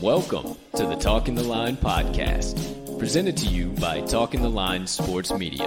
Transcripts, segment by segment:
Welcome to the Talking the Line podcast, presented to you by Talking the Line Sports Media,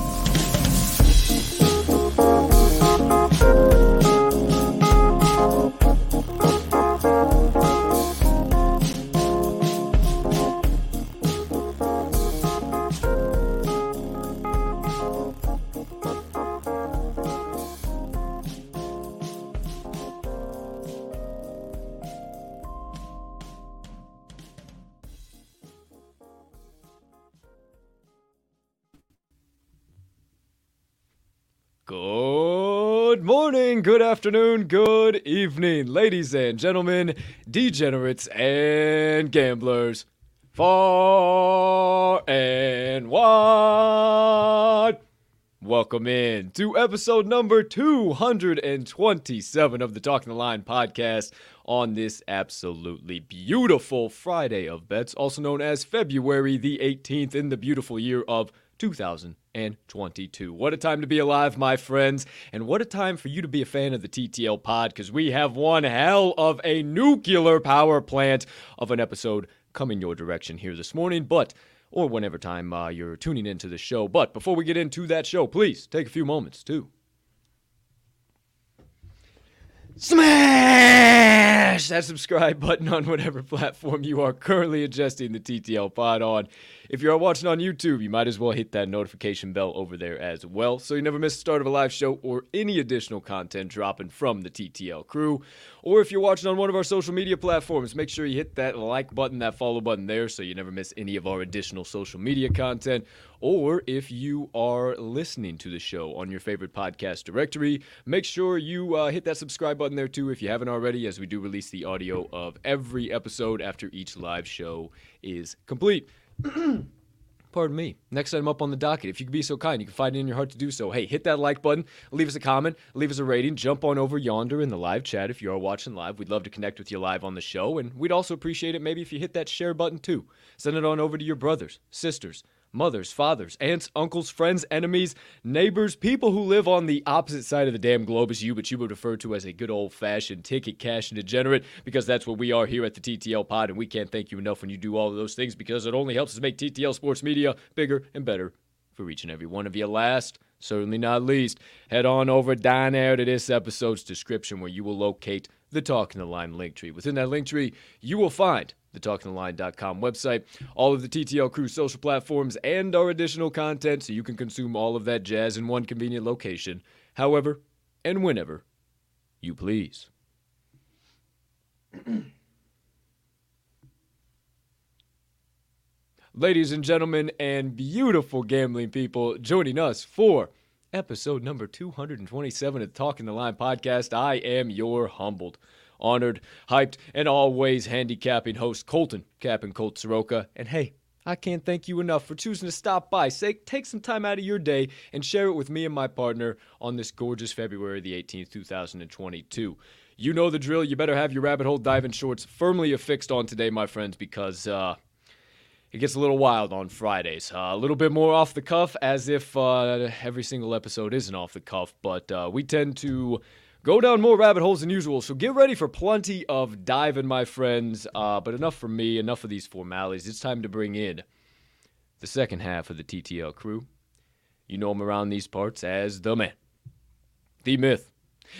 Afternoon, good evening, ladies and gentlemen, degenerates and gamblers, far and wide. Welcome in to episode number 227 of the Talking the Line podcast on this absolutely beautiful Friday of bets, also known as February the 18th in the beautiful year of 2022. What a time to be alive, my friends, and what a time for you to be a fan of the TTL pod because we have one hell of a nuclear power plant of an episode coming your direction here this morning, but or whenever time uh, you're tuning into the show. But before we get into that show, please take a few moments to smash that subscribe button on whatever platform you are currently adjusting the TTL pod on. If you are watching on YouTube, you might as well hit that notification bell over there as well so you never miss the start of a live show or any additional content dropping from the TTL crew. Or if you're watching on one of our social media platforms, make sure you hit that like button, that follow button there so you never miss any of our additional social media content. Or if you are listening to the show on your favorite podcast directory, make sure you uh, hit that subscribe button there too if you haven't already, as we do release the audio of every episode after each live show is complete. Pardon me. Next item up on the docket. If you could be so kind, you can find it in your heart to do so. Hey, hit that like button, leave us a comment, leave us a rating, jump on over yonder in the live chat if you are watching live. We'd love to connect with you live on the show, and we'd also appreciate it maybe if you hit that share button too. Send it on over to your brothers, sisters, mothers, fathers, aunts, uncles, friends, enemies, neighbors, people who live on the opposite side of the damn globe as you, but you would refer to as a good old fashioned ticket cash degenerate, because that's what we are here at the TTL Pod, and we can't thank you enough when you do all of those things because it only helps us make TTL Sports Media bigger and better for each and every one of you. Last, certainly not least, head on over down there to this episode's description where you will locate the Talking the Line link tree. Within that link tree, you will find the talkingtheline.com website, all of the TTL crew social platforms, and our additional content so you can consume all of that jazz in one convenient location, however and whenever you please. Ladies and gentlemen, and beautiful gambling people, joining us for episode number 227 of the Talking the Line podcast, I am your humbled honored, hyped, and always handicapping host Colton, Captain Colt Soroka. And hey, I can't thank you enough for choosing to stop by. Say, take some time out of your day and share it with me and my partner on this gorgeous February the 18th, 2022. You know the drill. You better have your rabbit hole diving shorts firmly affixed on today, my friends, because uh, it gets a little wild on Fridays. Uh, a little bit more off the cuff, as if uh, every single episode isn't off the cuff, but uh, we tend to go down more rabbit holes than usual. So get ready for plenty of diving, my friends. Uh, but enough for me, enough of these formalities. It's time to bring in the second half of the TTL crew. You know him around these parts as the man, the myth,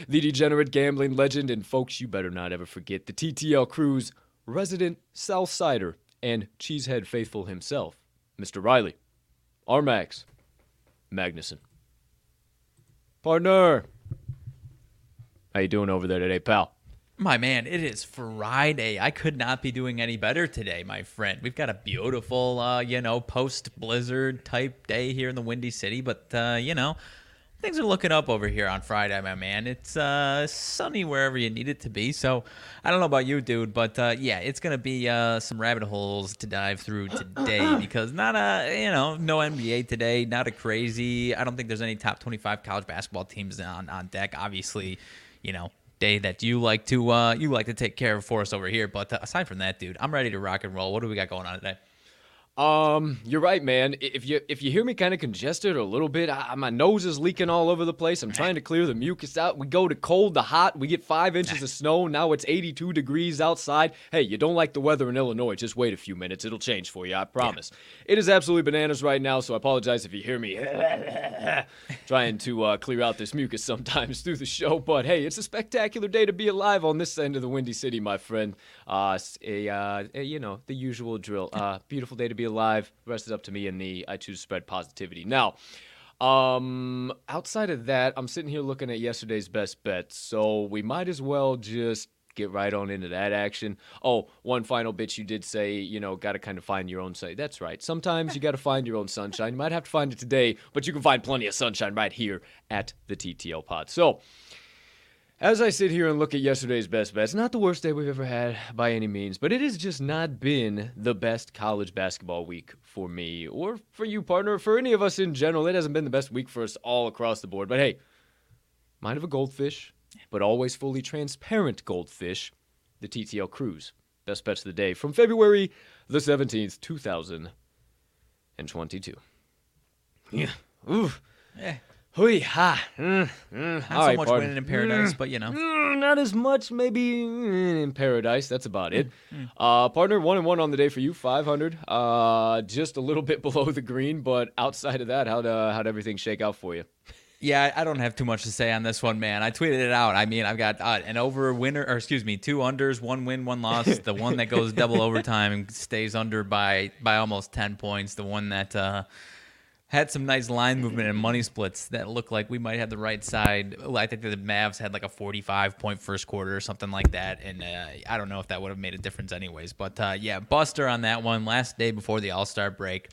the degenerate gambling legend, and folks, you better not ever forget the TTL crew's resident Southsider and Cheesehead faithful himself, Mr. Riley, Armax, Magnuson. Partner, how you doing over there today, pal? My man, it is Friday. I could not be doing any better today, my friend. We've got a beautiful, uh, you know, post blizzard type day here in the Windy City, but, uh, you know, things are looking up over here on Friday, my man. It's uh, sunny wherever you need it to be. So I don't know about you, dude, but uh, yeah, it's gonna be uh, some rabbit holes to dive through today because not a you know no NBA today, not a crazy. I don't think there's any top 25 college basketball teams on on deck. Obviously, you know day that you like to uh, you like to take care of for us over here. But uh, aside from that, dude, I'm ready to rock and roll. What do we got going on today? Um, you're right, man. If you if you hear me kind of congested a little bit, I, my nose is leaking all over the place. I'm trying to clear the mucus out. We go to cold to hot. We get five inches of snow. Now it's 82 degrees outside. Hey, you don't like the weather in Illinois? Just wait a few minutes. It'll change for you. I promise. Yeah. It is absolutely bananas right now. So I apologize if you hear me trying to uh, clear out this mucus sometimes through the show. But hey, it's a spectacular day to be alive on this end of the Windy City, my friend. Uh, a, uh, you know the usual drill. Uh, beautiful day to be be alive. The rest is up to me and the I choose spread positivity. Now, um, outside of that, I'm sitting here looking at yesterday's best bets, so we might as well just get right on into that action. Oh, one final bit you did say, you know, got to kind of find your own site. That's right. Sometimes you got to find your own sunshine. You might have to find it today, but you can find plenty of sunshine right here at the TTL pod. So, as I sit here and look at yesterday's best bets, not the worst day we've ever had by any means, but it has just not been the best college basketball week for me or for you, partner, for any of us in general. It hasn't been the best week for us all across the board. But hey, mind of a goldfish, but always fully transparent goldfish, the TTL Cruise. Best bets of the day from February the 17th, 2022. Yeah. Ooh. Yeah. Hui ha. Mm, mm. Not All so right, much pardon. winning in paradise, mm, but you know, mm, not as much maybe in paradise. That's about it. Mm, mm. Uh, partner, one and one on the day for you, five hundred. Uh, just a little bit below the green, but outside of that, how'd uh, how'd everything shake out for you? Yeah, I don't have too much to say on this one, man. I tweeted it out. I mean, I've got uh, an over winner, or excuse me, two unders, one win, one loss. the one that goes double overtime and stays under by by almost ten points. The one that uh, had some nice line movement and money splits that looked like we might have the right side. I think the Mavs had like a 45 point first quarter or something like that, and uh, I don't know if that would have made a difference anyways. But uh, yeah, Buster on that one. Last day before the All Star break.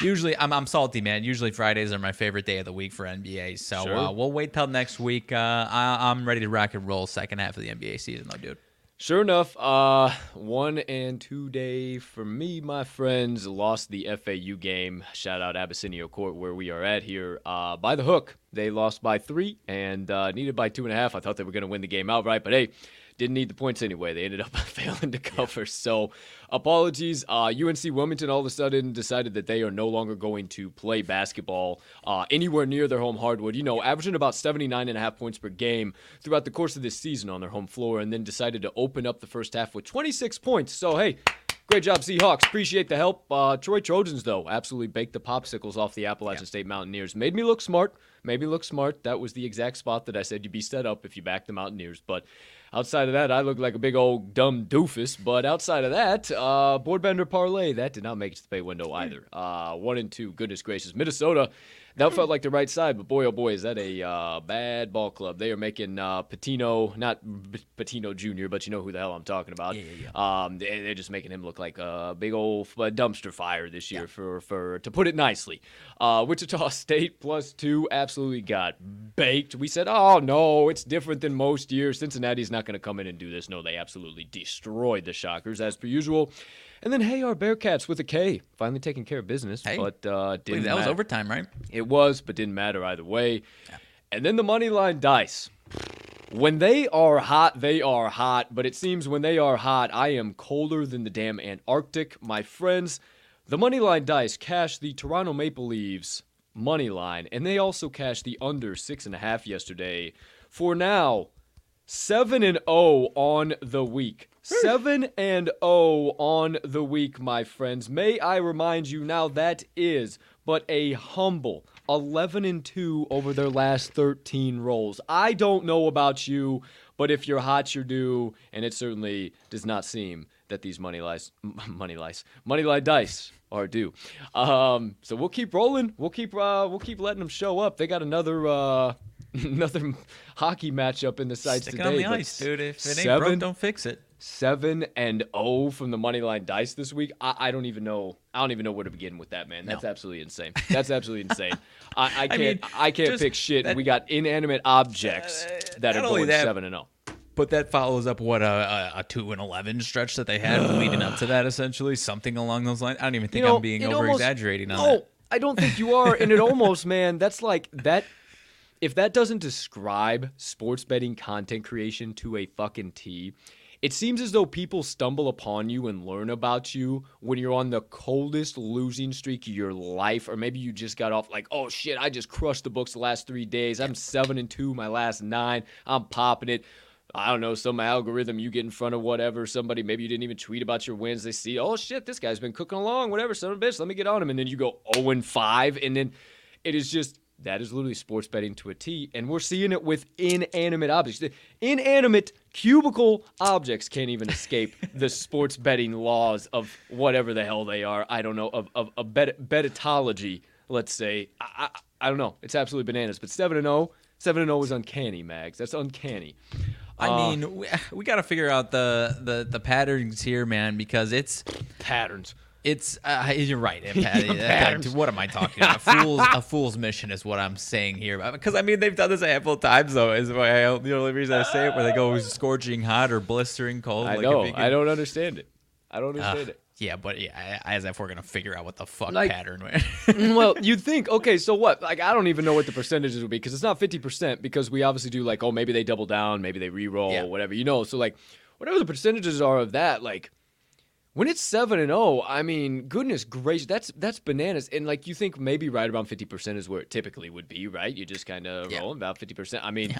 Usually, I'm, I'm salty, man. Usually Fridays are my favorite day of the week for NBA. So sure. uh, we'll wait till next week. Uh, I, I'm ready to rock and roll second half of the NBA season, though, dude. Sure enough, uh, one and two day for me, my friends, lost the FAU game. Shout out Abyssinia Court, where we are at here, uh, by the hook. They lost by three and uh, needed by two and a half. I thought they were going to win the game outright, but hey, didn't need the points anyway. They ended up failing to cover. Yeah. So, apologies. Uh, UNC Wilmington all of a sudden decided that they are no longer going to play basketball uh, anywhere near their home hardwood. You know, averaging about 79 and a half points per game throughout the course of this season on their home floor, and then decided to open up the first half with 26 points. So, hey, Great job, Seahawks. Appreciate the help. Uh, Troy Trojans, though, absolutely baked the popsicles off the Appalachian yeah. State Mountaineers. Made me look smart. Made me look smart. That was the exact spot that I said you'd be set up if you backed the Mountaineers. But Outside of that, I look like a big old dumb doofus. But outside of that, uh, Boardbender Parlay, that did not make it to the pay window either. Uh, one and two, goodness gracious. Minnesota that felt like the right side, but boy, oh boy, is that a uh, bad ball club. They are making uh, Pitino, not Patino Jr., but you know who the hell I'm talking about. Yeah, yeah, yeah. Um, they, are just making him look like a big old dumpster fire this year, yeah. for, for to put it nicely. Uh, Wichita State plus two absolutely got baked. We said, oh no, it's different than most years. Cincinnati's not going to come in and do this. No, they absolutely destroyed the Shockers as per usual. And then, hey, our Bearcats with a K finally taking care of business. Hey, but uh, didn't that matter. was overtime, right? It was, but didn't matter either way. Yeah. And then the money line dice. When they are hot, they are hot. But it seems when they are hot, I am colder than the damn Antarctic. My friends, the money line dice cash the Toronto Maple Leafs money line, and they also cashed the under six and a half yesterday. For now, seven and zero oh on the week. 7 and 0 on the week, my friends. May I remind you now that is but a humble 11 and 2 over their last 13 rolls. I don't know about you, but if you're hot, you're due, and it certainly does not seem that these money lies, money lies, money lie dice are due. Um, so we'll keep rolling. We'll keep uh, we'll keep letting them show up. They got another uh, another hockey matchup in the sites Stick it today. on the ice, dude. If it ain't seven, broke, don't fix it. seven and zero from the money line dice this week. I, I don't even know. I don't even know where to begin with that, man. That's No. absolutely insane. That's absolutely insane. I, I can't. I, mean, can't pick shit. that- we got inanimate objects Uh, that are going that- seven and oh. zero. But that follows up what a, a, a two and eleven stretch that they had leading up to that, essentially something along those lines. I don't even think You know, I'm being it over almost- exaggerating on No, that. I don't think you are. And it almost, man, that's like that. If that doesn't describe sports betting content creation to a fucking T, it seems as though people stumble upon you and learn about you when you're on the coldest losing streak of your life, or maybe you just got off like, oh shit, I just crushed the books the last three days. I'm seven and two my last nine. I'm popping it. I don't know, some algorithm you get in front of whatever, somebody, maybe you didn't even tweet about your wins. They see, oh shit, this guy's been cooking along, whatever, son of a bitch, let me get on him. And then you go 0 and 5. And then it is just, that is literally sports betting to a T. And we're seeing it with inanimate objects. The inanimate cubicle objects can't even escape the sports betting laws of whatever the hell they are. I don't know, of, of, of bet, betitology, let's say. I, I, I don't know. It's absolutely bananas. But 7 and 0, 7 and 0 is uncanny, Mags. That's uncanny. I Uh, mean, we, we got to figure out the, the the patterns here, man, because it's patterns. it's uh, you're right. Pat, uh, what am I talking about? A fool's a fool's mission is what I'm saying here. Because I mean, they've done this a handful of times, though. Is why I, the only reason I say it, where they go scorching hot or blistering cold. I like know. I don't understand it. I don't Uh, understand it. Yeah, but yeah, as if we're gonna figure out what the fuck Like- pattern. Mm, well, you'd think, okay, so what? Like, I don't even know what the percentages would be because it's not 50% because we obviously do, like, oh, maybe they double down, maybe they re-roll, Yeah. whatever, you know. So, like, whatever the percentages are of that, like, when it's 7 and 0, I mean, goodness gracious, that's that's bananas. And, like, you think maybe right around 50% is where it typically would be, right? You just kind of Yeah. roll about 50%. I mean,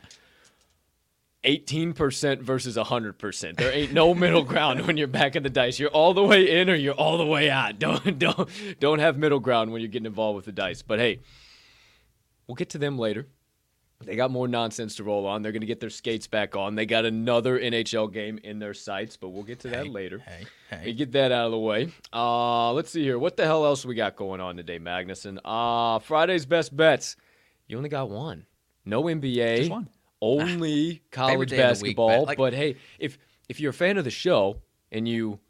18% versus 100%. There ain't no middle ground when you're back in the dice. You're all the way in or you're all the way out. Don't don't don't have middle ground when you're getting involved with the dice. But hey, we'll get to them later. They got more nonsense to roll on. They're going to get their skates back on. They got another NHL game in their sights, but we'll get to that Hey, later. hey, We hey. get that out of the way. Uh, let's see here. What the hell else we got going on today, Magnuson? Uh, Friday's best bets. You only got one. No NBA. Just one. Only college the week, basketball. Like- but hey, if if you're a fan of the show and you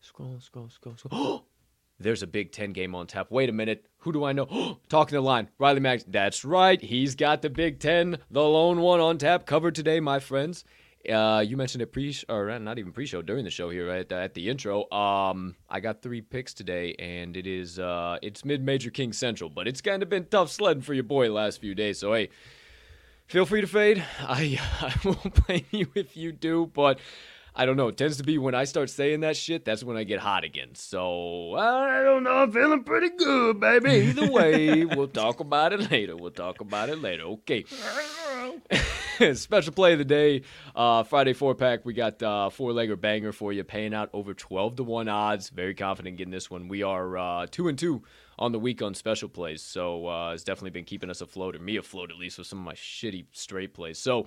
scroll, scroll, scroll, scroll, there's a Big Ten game on tap. Wait a minute. Who do I know? Talking the line. Riley Max. That's right. He's got the Big Ten, the lone one on tap, covered today, my friends. Uh, you mentioned it pre, or not even pre-show, during the show here at, at the intro. Um, I got three picks today, and it is uh, it's mid-major King Central, but it's kind of been tough sledding for your boy last few days. So hey, feel free to fade. I I won't blame you if you do, but I don't know. It tends to be when I start saying that shit, that's when I get hot again. So I don't know. I'm feeling pretty good, baby. Either way, we'll talk about it later. We'll talk about it later. Okay. Special play of the day, uh, Friday four pack. We got uh, four legger banger for you, paying out over twelve to one odds. Very confident getting this one. We are uh, two and two on the week on special plays, so uh, it's definitely been keeping us afloat, or me afloat at least, with some of my shitty straight plays. So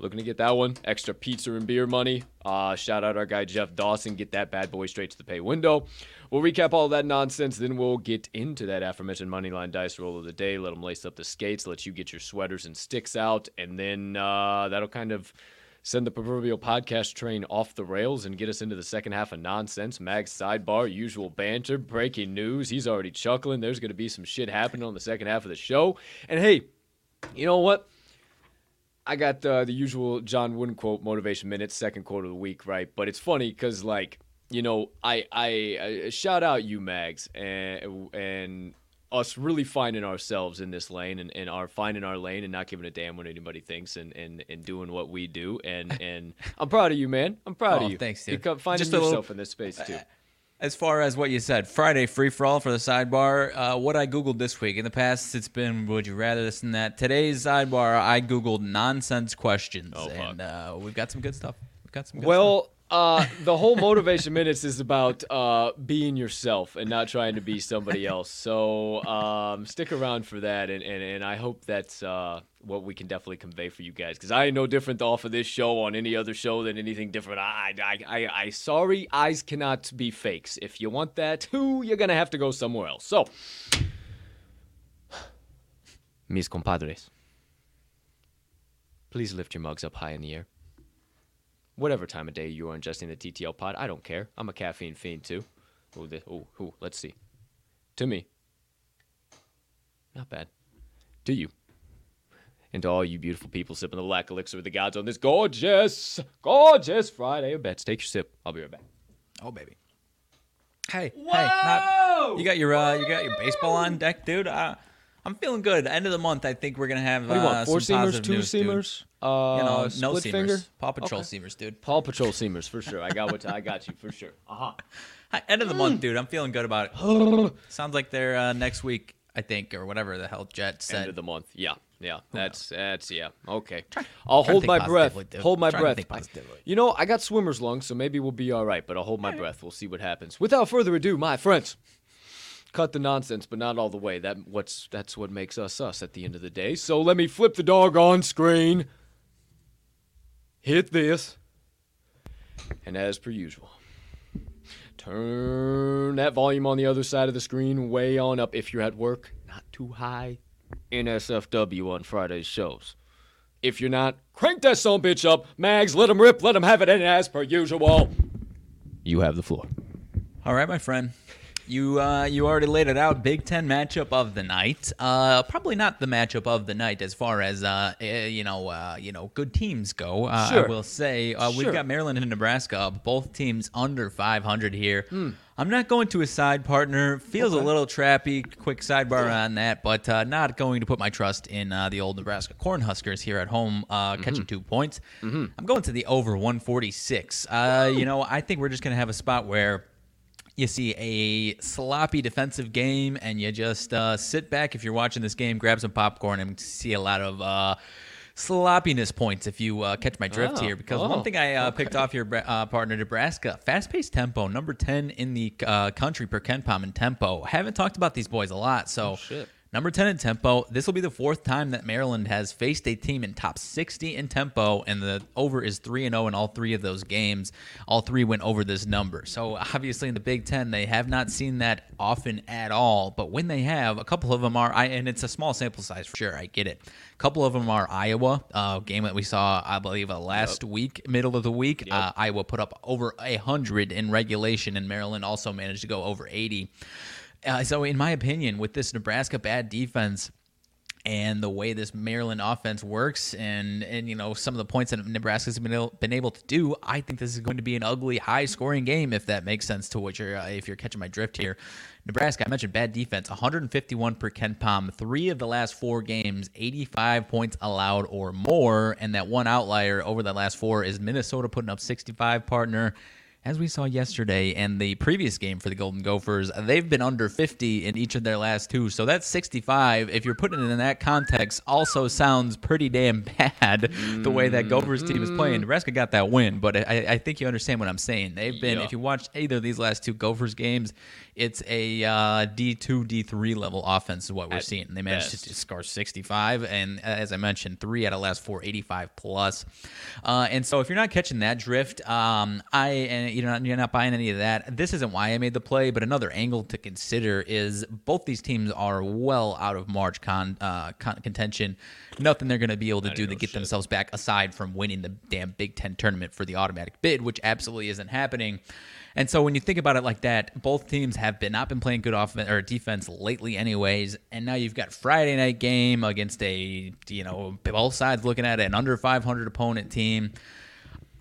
looking to get that one extra pizza and beer money. Uh, shout out our guy Jeff Dawson. Get that bad boy straight to the pay window. We'll recap all that nonsense, then we'll get into that aforementioned money line dice roll of the day. Let them lace up the skates, let you get your sweaters and sticks out, and then uh, that'll kind of send the proverbial podcast train off the rails and get us into the second half of nonsense. Mag's sidebar, usual banter, breaking news. He's already chuckling. There's going to be some shit happening on the second half of the show. And hey, you know what? I got uh, the usual John Wooden quote, motivation minutes, second quote of the week, right? But it's funny because, like, you know, I, I I shout out you Mags and and us really finding ourselves in this lane and, and our finding our lane and not giving a damn what anybody thinks and, and, and doing what we do and and I'm proud of you, man. I'm proud Oh, of you. thanks, dude. Become, finding Just a little- yourself in this space too. As far as what you said, Friday free for all for the sidebar. Uh, what I googled this week. In the past, it's been would you rather this and that. Today's sidebar, I googled nonsense questions, Oh, and uh, we've got some good stuff. We've got some. Good Well, Uh, the whole motivation minutes is about uh, being yourself and not trying to be somebody else. So um, stick around for that, and, and, and I hope that's uh, what we can definitely convey for you guys. Because I ain't no different off of this show on any other show than anything different. I, I, I, I, sorry, eyes cannot be fakes. If you want that too, you're gonna have to go somewhere else. So, mis compadres, please lift your mugs up high in the air whatever time of day you are ingesting the TTL pod. I don't care. I'm a caffeine fiend too. Oh, oh, oh, let's see. To me, not bad. To you. And to all you beautiful people sipping the black elixir of the gods on this gorgeous, gorgeous Friday of bets. Take your sip. I'll be right back. Oh, baby. Hey, Whoa! hey, not, you got your uh, you got your baseball on deck, dude. Uh, I'm feeling good. End of the month, I think we're gonna have What do you uh, want? Four some seamers, positive two news, dude. Uh, You know, no split seamers. finger. Paw Patrol Okay. seamers, dude. Paw Patrol seamers for sure. I got what I got you for sure. Uh huh. End of the Mm. month, dude. I'm feeling good about it. Sounds like they're uh, next week, I think, or whatever the hell Jet said. End of the month. Yeah, yeah. That's that's yeah. Okay. I'll hold my breath. dude. Hold my breath. You know, I got swimmer's lungs, so maybe we'll be all right. But I'll hold my breath. We'll see what happens. Without further ado, my friends, cut the nonsense, but not all the way. That what's that's what makes us us at the end of the day. So let me flip the dog on screen. Hit this, and as per usual. Turn that volume on the other side of the screen way on up if you're at work, not too high. NSFW on Friday's shows. If you're not, crank that son bitch up. Mags, let let 'em rip, let 'em have it, and as per usual, you have the floor. All right, my friend. You uh, you already laid it out. Big Ten matchup of the night. Uh, probably not the matchup of the night as far as uh, eh, you know uh, you know good teams go. Uh, Sure. I will say uh, we've Sure. got Maryland and Nebraska, both teams under 500 here. Hmm. I'm not going to a side partner. Feels a little trappy. Quick sidebar on that, but uh, not going to put my trust in uh, the old Nebraska Cornhuskers here at home uh, Mm-hmm. catching two points. I'm going to the over 146. Uh, you know, I think we're just going to have a spot where you see a sloppy defensive game and you just uh, sit back if you're watching this game grab some popcorn and see a lot of uh, sloppiness points if you uh, catch my drift Oh, here. Because oh, one thing i uh, picked off your uh, partner nebraska fast-paced tempo number 10 in the uh, country per KenPom in tempo. Haven't talked about these boys a lot so Oh, shit. Number 10 in tempo. This will be the fourth time that Maryland has faced a team in top 60 in tempo, and the over is 3 and 0 in all three of those games. All three went over this number. So, obviously, in the Big Ten, they have not seen that often at all. But when they have, a couple of them are, I, and it's a small sample size for sure, I get it. A couple of them are Iowa, uh, game that we saw, I believe, uh, last week, middle of the week. Uh, Iowa put up over 100 in regulation, and Maryland also managed to go over 80. Uh, so, in my opinion, with this Nebraska bad defense and the way this Maryland offense works, and and you know some of the points that Nebraska's been able, been able to do, I think this is going to be an ugly, high-scoring game. If that makes sense to what you're, uh, if you're catching my drift here. Nebraska, I mentioned bad defense, 151 per KenPom. Three of the last four games, 85 points allowed or more, and that one outlier over the last four is Minnesota putting up 65 partner as we saw yesterday and the previous game for the Golden Gophers, they've been under 50 in each of their last two. So that's 65. If you're putting it in that context, also sounds pretty damn bad the way that Gophers team is playing. Nebraska got that win, but I, I think you understand what I'm saying. They've been, Yeah. if you watch either of these last two Gophers games, it's a uh, D2, D3 level offense is what we're At seeing. They managed best. to score 65, and uh, as I mentioned, three out of last four, 85 plus. Uh, and so if you're not catching that drift, um, I and you're not you're not buying any of that. This isn't why I made the play, but another angle to consider is both these teams are well out of March con, uh, con contention. Nothing they're going to be able to do to get shit. themselves back aside from winning the damn Big Ten tournament for the automatic bid, which absolutely isn't happening. And so when you think about it like that, both teams have been not been playing good offense or defense lately, anyways. And now you've got Friday night game against a you know both sides looking at an under 500 opponent team.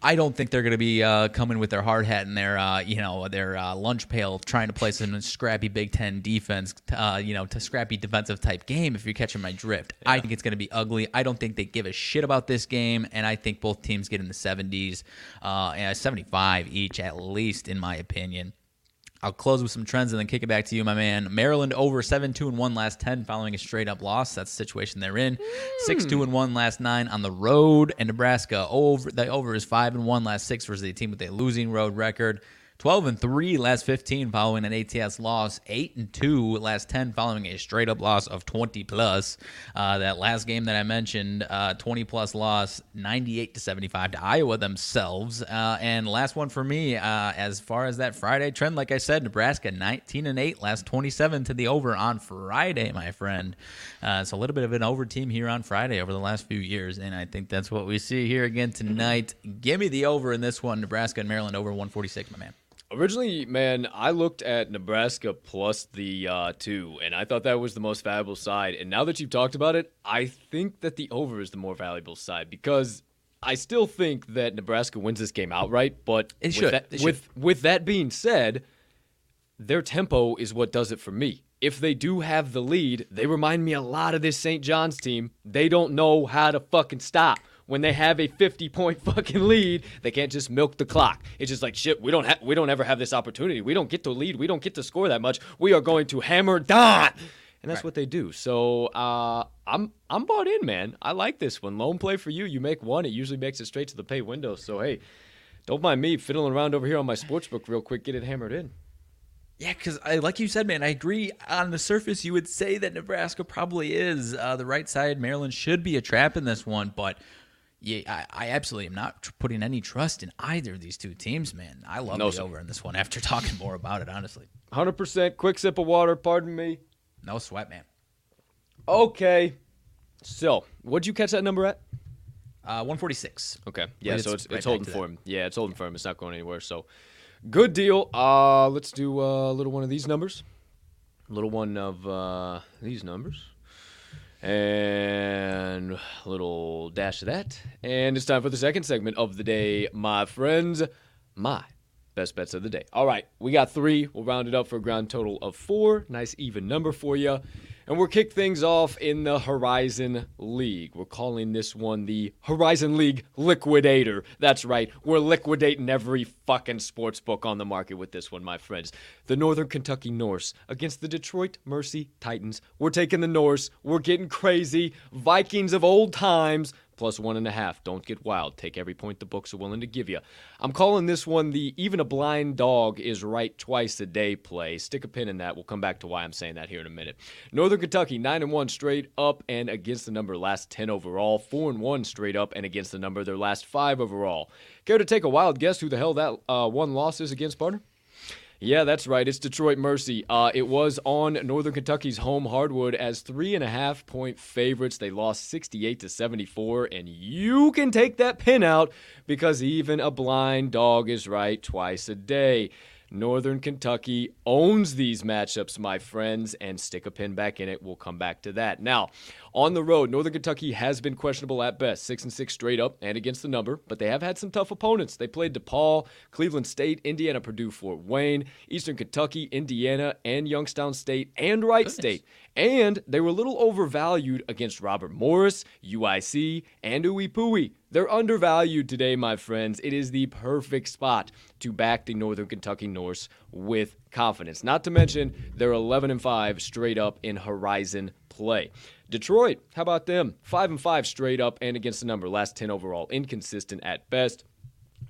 I don't think they're going to be uh, coming with their hard hat and their, uh, you know, their uh, lunch pail trying to play some scrappy Big Ten defense, uh, you know, to scrappy defensive type game. If you're catching my drift, I think it's going to be ugly. I don't think they give a shit about this game, and I think both teams get in the 70s, uh, and 75 each at least, in my opinion. I'll close with some trends and then kick it back to you, my man. Maryland over 7 2 and 1 last 10 following a straight up loss. That's the situation they're in. 6 2 and 1 last 9 on the road. And Nebraska over the over is 5 and 1 last 6 versus a team with a losing road record. 12 and 3 last 15 following an ATS loss, 8 and 2 last 10 following a straight up loss of 20 plus. Uh, that last game that I mentioned, uh, 20 plus loss, 98 to 75 to Iowa themselves. Uh, and last one for me, uh, as far as that Friday trend, like I said, Nebraska 19 and 8, last 27 to the over on Friday, my friend. Uh, it's a little bit of an over team here on Friday over the last few years, and I think that's what we see here again tonight. Give me the over in this one, Nebraska and Maryland over 146, my man. Originally, man, I looked at Nebraska plus the uh, two, and I thought that was the most valuable side. And now that you've talked about it, I think that the over is the more valuable side because I still think that Nebraska wins this game outright. But It with, should. That, It should. with with that being said, their tempo is what does it for me. If they do have the lead, they remind me a lot of this St. John's team. They don't know how to fucking stop. When they have a 50 point fucking lead, they can't just milk the clock. It's just like shit, we don't have we don't ever have this opportunity. We don't get to lead. We don't get to score that much. We are going to hammer down. And that's Right. what they do. So uh, I'm I'm bought in, man. I like this one. Lone play for you. You make one, it usually makes it straight to the pay window. So hey, don't mind me fiddling around over here on my sportsbook real quick. Get it hammered in. Yeah, because I like you said, man. I agree. On the surface, you would say that Nebraska probably is uh, the right side. Maryland should be a trap in this one, but yeah, I, I absolutely am not tr- putting any trust in either of these two teams, man. I love No, the sir. over in this one after talking more about it. Honestly, 100% quick sip of water, pardon me. no sweat, man. Okay. So, what'd you catch that number at? Uh, 146. Okay. Yeah, Wait, so it's it's, right it's holding to firm. Yeah, it's holding firm. It's not going anywhere. So, good deal. Uh, let's do uh, a little one of these numbers. A little one of uh, these numbers. And a little dash of that. And it's time for the second segment of the day, my friends. My best bets of the day. All right, we got three. We'll round it up for a grand total of four. Nice even number for you. And we'll kick things off in the Horizon League. We're calling this one the Horizon League Liquidator. That's right, we're liquidating every fucking sports book on the market with this one, my friends. The Northern Kentucky Norse against the Detroit Mercy Titans. We're taking the Norse. We're getting crazy. Vikings of old times plus one and a half. Don't get wild. Take every point the books are willing to give you. I'm calling this one the even a blind dog is right twice a day play. Stick a pin in that. We'll come back to why I'm saying that here in a minute. Northern Kentucky nine and one straight up and against the number last ten overall. Four and one straight up and against the number their last five overall. Care to take a wild guess who the hell that uh, one loss is against, partner? Yeah, that's right. It's Detroit Mercy. Uh, it was on Northern Kentucky's home hardwood as three and a half point favorites. They lost 68 to 74, and you can take that pin out because even a blind dog is right twice a day. Northern Kentucky owns these matchups, my friends, and stick a pin back in it. We'll come back to that. Now, on the road, Northern Kentucky has been questionable at best, six and six straight up and against the number, but they have had some tough opponents. They played DePaul, Cleveland State, Indiana, Purdue, Fort Wayne, Eastern Kentucky, Indiana, and Youngstown State, and Wright State. And they were a little overvalued against Robert Morris, UIC, and IUPUI. They're undervalued today, my friends. It is the perfect spot to back the Northern Kentucky Norse with confidence. Not to mention they're 11 and 5 straight up in Horizon play. Detroit, how about them? 5 and 5 straight up and against the number, last 10 overall, inconsistent at best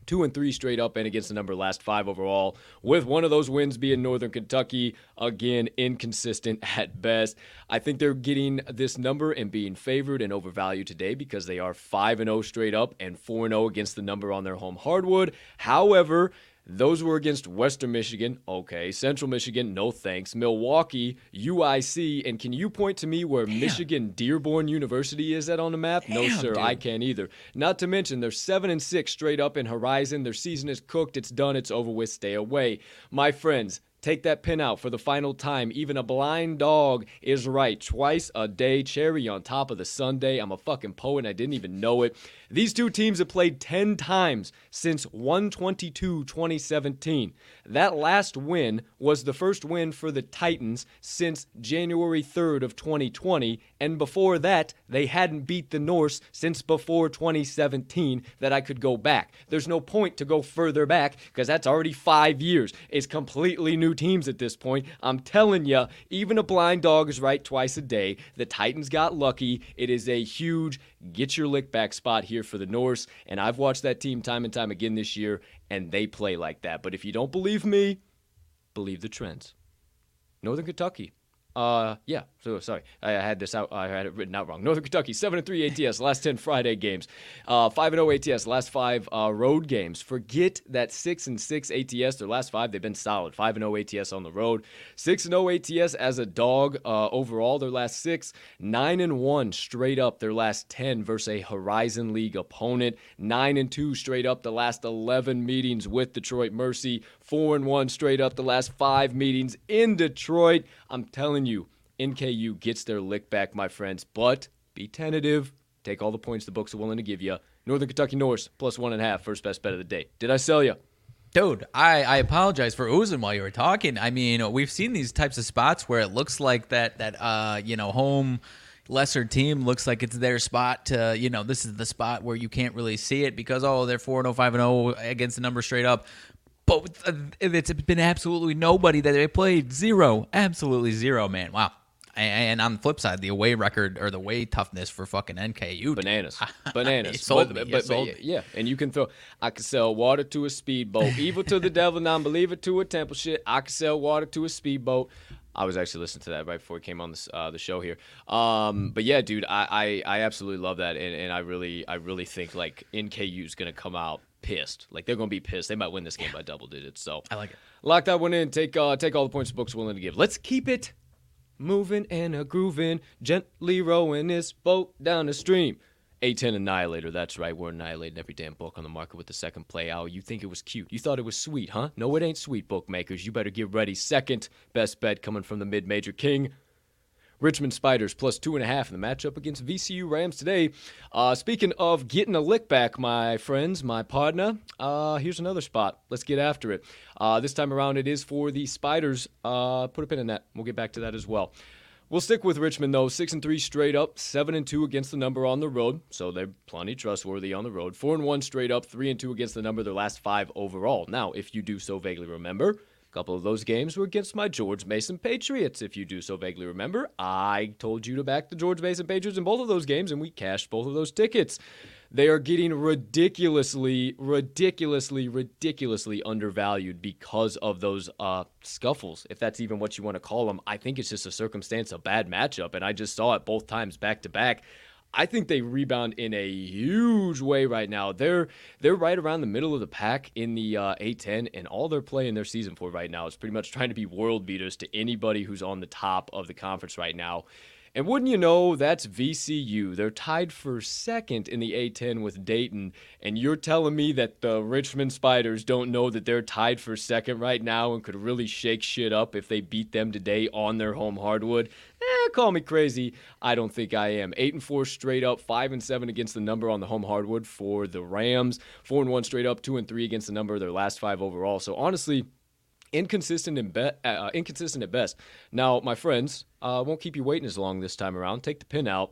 two and three straight up and against the number last five overall with one of those wins being northern kentucky again inconsistent at best. I think they're getting this number and being favored and overvalued today because they are 5 and 0 straight up and 4 and 0 against the number on their home hardwood. However those were against Western Michigan. Okay. Central Michigan, no thanks. Milwaukee, UIC. And can you point to me where Michigan Dearborn University is at on the map? no, sir. dude. I can't either. Not to mention they're seven and six straight up in Horizon. Their season is cooked. It's done. It's over with. Stay away, my friends. Take that pin out for the final time. Even a blind dog is right. Twice a day, cherry on top of the Sunday. I'm a fucking poet. I didn't even know it. These two teams have played 10 times since 122 2017. That last win was the first win for the Titans since January 3rd of 2020. And before that, they hadn't beat the Norse since before 2017 that I could go back. There's no point to go further back because that's already five years. It's completely new teams at this point. I'm telling you, even a blind dog is right twice a day. The Titans got lucky. It is a huge get your lick back spot here for the Norse. And I've watched that team time and time again this year, and they play like that. But if you don't believe me, believe the trends. Northern Kentucky, uh, yeah. So sorry, I had this out. I had it written out wrong. Northern Kentucky, seven and three ATS. Last ten Friday games. Uh, five and zero ATS. Last five uh, road games. Forget that six and six ATS. Their last five, they've been solid. Five and zero ATS on the road. Six and zero ATS as a dog uh, overall. Their last six. Nine and one straight up. Their last ten versus a Horizon League opponent. Nine and two straight up. The last eleven meetings with Detroit Mercy. Four and one straight up. The last five meetings in Detroit. I'm telling you, NKU gets their lick back, my friends. But be tentative. Take all the points the books are willing to give you. Northern Kentucky Norse plus one and a half. First best bet of the day. Did I sell you? Dude, I, I apologize for oozing while you were talking. I mean, we've seen these types of spots where it looks like that that uh you know home lesser team looks like it's their spot to you know this is the spot where you can't really see it because oh they're four and oh five and oh against the number straight up but uh, it's been absolutely nobody that they played. Zero. Absolutely zero, man. Wow. And on the flip side, the away record or the away toughness for fucking NKU. Bananas. Bananas. sold but, me. But, sold but, yeah, and you can throw, I can sell water to a speedboat. Evil to the devil, non believer to a temple shit. I can sell water to a speedboat. I was actually listening to that right before we came on this, uh, the show here. Um, but yeah, dude, I, I, I absolutely love that, and, and I really I really think like NKU is gonna come out pissed. Like they're going to be pissed. They might win this game by double digits. So I like it. Lock that one in. Take uh, take all the points the book's willing to give. Let's keep it moving and a grooving, gently rowing this boat down the stream. A10 Annihilator, that's right. We're annihilating every damn book on the market with the second play out. You think it was cute. You thought it was sweet, huh? No, it ain't sweet, bookmakers. You better get ready. Second best bet coming from the mid major king. Richmond Spiders plus two and a half in the matchup against VCU Rams today. Uh, speaking of getting a lick back, my friends, my partner, uh, here's another spot. Let's get after it. Uh, this time around, it is for the Spiders. Uh, put a pin in that. We'll get back to that as well. We'll stick with Richmond though. Six and three straight up, seven and two against the number on the road, so they're plenty trustworthy on the road. Four and one straight up, three and two against the number. Their last five overall. Now, if you do so vaguely remember, a couple of those games were against my George Mason Patriots. If you do so vaguely remember, I told you to back the George Mason Patriots in both of those games, and we cashed both of those tickets. They are getting ridiculously, ridiculously, ridiculously undervalued because of those uh, scuffles, if that's even what you want to call them. I think it's just a circumstance, a bad matchup, and I just saw it both times back to back. I think they rebound in a huge way right now. They're they're right around the middle of the pack in the uh, A10, and all they're playing their season for right now is pretty much trying to be world beaters to anybody who's on the top of the conference right now. And wouldn't you know, that's VCU. They're tied for second in the A10 with Dayton. And you're telling me that the Richmond Spiders don't know that they're tied for second right now and could really shake shit up if they beat them today on their home hardwood? Eh, call me crazy. I don't think I am. Eight and four straight up, five and seven against the number on the home hardwood for the Rams. Four and one straight up, two and three against the number of their last five overall. So honestly, inconsistent be- uh, inconsistent at best. Now, my friends, uh, won't keep you waiting as long this time around. Take the pin out.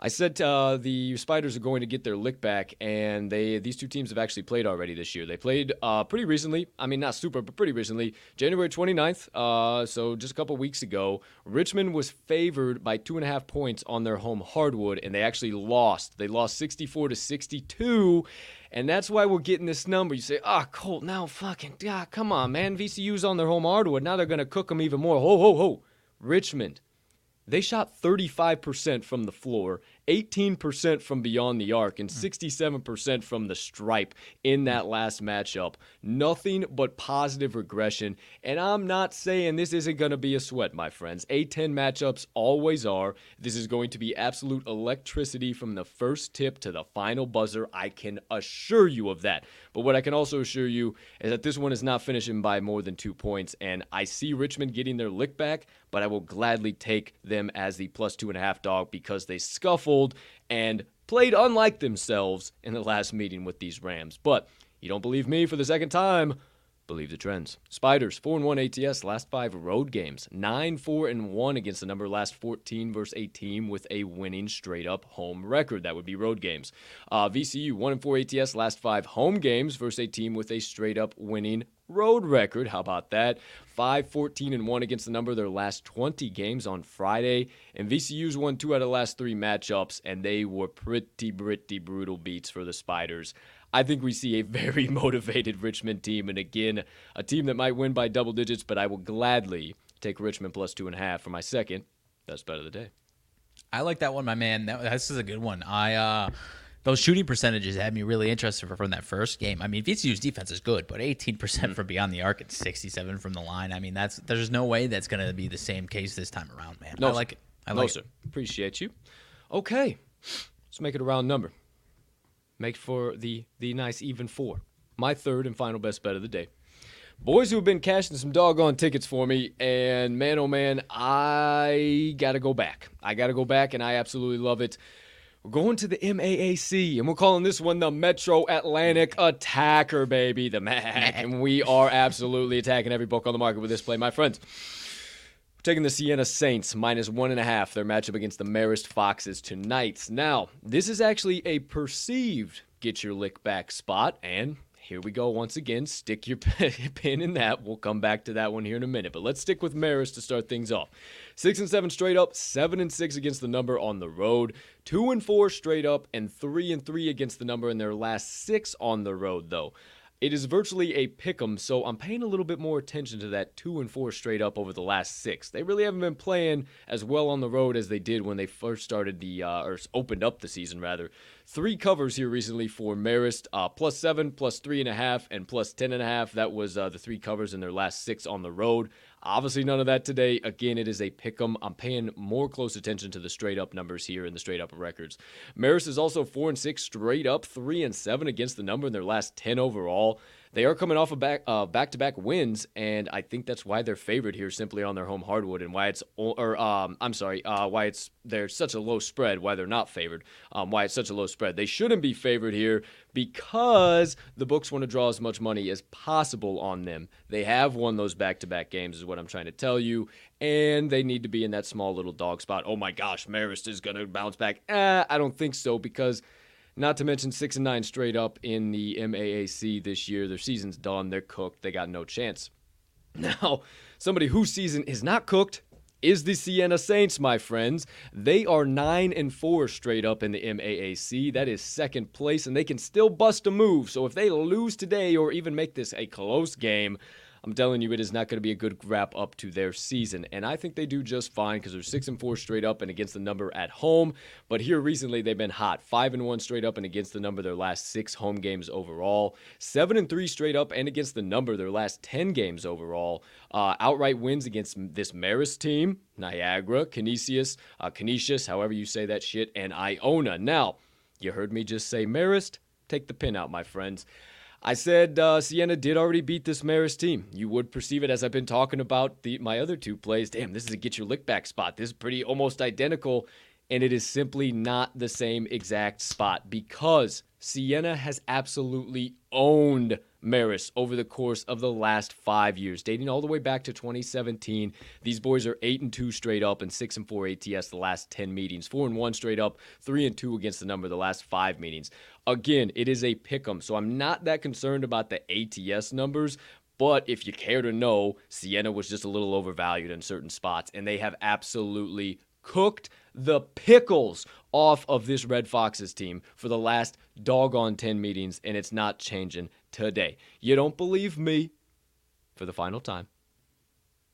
I said uh, the Spiders are going to get their lick back, and they these two teams have actually played already this year. They played uh, pretty recently. I mean, not super, but pretty recently. January 29th, uh, so just a couple weeks ago, Richmond was favored by two and a half points on their home hardwood, and they actually lost. They lost 64 to 62. And that's why we're getting this number. You say, ah, oh, Colt, now fucking, ah, come on, man. VCU's on their home hardwood. Now they're going to cook them even more. Ho, ho, ho. Richmond, they shot 35% from the floor 18% from beyond the arc and hmm. 67% from the stripe in that hmm. last matchup. Nothing but positive regression. And I'm not saying this isn't going to be a sweat, my friends. A10 matchups always are. This is going to be absolute electricity from the first tip to the final buzzer. I can assure you of that. But what I can also assure you is that this one is not finishing by more than two points. And I see Richmond getting their lick back, but I will gladly take them as the plus two and a half dog because they scuffle and played unlike themselves in the last meeting with these Rams. But you don't believe me for the second time? Believe the trends. Spiders, 4 and 1 ATS, last five road games. 9 4 and 1 against the number last 14 versus a team with a winning straight up home record. That would be road games. Uh, VCU, 1 and 4 ATS, last five home games versus a team with a straight up winning road record. How about that? 5 14 and 1 against the number their last 20 games on Friday. And VCU's won two out of the last three matchups, and they were pretty, pretty brutal beats for the Spiders. I think we see a very motivated Richmond team, and again, a team that might win by double digits, but I will gladly take Richmond plus two and a half for my second best bet of the day. I like that one, my man. That, this is a good one. I uh, those shooting percentages had me really interested from that first game. I mean, VCU's defense is good, but 18% mm. from beyond the arc and 67 from the line. I mean, that's there's no way that's going to be the same case this time around, man. No, I like it. I like no, sir. Appreciate you. Okay, let's make it a round number. Make for the the nice even four. My third and final best bet of the day. Boys who have been cashing some doggone tickets for me, and man, oh man, I gotta go back. I gotta go back, and I absolutely love it. We're going to the MAAC, and we're calling this one the Metro Atlantic Attacker, baby, the MAC. and we are absolutely attacking every book on the market with this play, my friends. Taking the Siena Saints minus one and a half, their matchup against the Marist Foxes tonight. Now, this is actually a perceived get your lick back spot, and here we go once again. Stick your pin in that. We'll come back to that one here in a minute. But let's stick with Marist to start things off. Six and seven straight up, seven and six against the number on the road, two and four straight up, and three and three against the number in their last six on the road, though. It is virtually a pick 'em, so I'm paying a little bit more attention to that two and four straight up over the last six. They really haven't been playing as well on the road as they did when they first started the uh, or opened up the season rather. Three covers here recently for Marist, uh, plus seven, plus three and a half, and plus ten and a half. That was uh, the three covers in their last six on the road. Obviously, none of that today. Again, it is a pick 'em. I'm paying more close attention to the straight up numbers here in the straight up records. Marist is also four and six straight up, three and seven against the number in their last ten overall. They are coming off of back uh, back-to-back wins, and I think that's why they're favored here, simply on their home hardwood, and why it's or um, I'm sorry, uh, why it's they're such a low spread, why they're not favored, um, why it's such a low spread. They shouldn't be favored here because the books want to draw as much money as possible on them. They have won those back-to-back games, is what I'm trying to tell you, and they need to be in that small little dog spot. Oh my gosh, Marist is gonna bounce back. Eh, I don't think so because not to mention six and nine straight up in the MAAC this year. Their season's done. They're cooked. They got no chance. Now, somebody whose season is not cooked is the Siena Saints, my friends. They are 9 and 4 straight up in the MAAC. That is second place, and they can still bust a move. So if they lose today or even make this a close game, I'm telling you, it is not going to be a good wrap up to their season. And I think they do just fine because they're six and four straight up and against the number at home. But here recently, they've been hot, five and one straight up and against the number their last six home games overall, seven and three straight up and against the number their last ten games overall. Uh, outright wins against this Marist team, Niagara, Canisius, uh, Canisius, however you say that shit, and Iona. Now, you heard me just say Marist. Take the pin out, my friends. I said uh, Siena did already beat this Marist team. You would perceive it as I've been talking about the my other two plays. Damn, this is a get your lick back spot. This is pretty almost identical, and it is simply not the same exact spot because Siena has absolutely owned Marist over the course of the last five years, dating all the way back to 2017. These boys are eight and two straight up and six and four ATS the last 10 meetings, four and one straight up, three and two against the number the last five meetings. Again, it is a pick 'em, so I'm not that concerned about the ATS numbers. But if you care to know, Siena was just a little overvalued in certain spots, and they have absolutely cooked the pickles off of this Red Foxes team for the last doggone 10 meetings, and it's not changing today. You don't believe me? For the final time,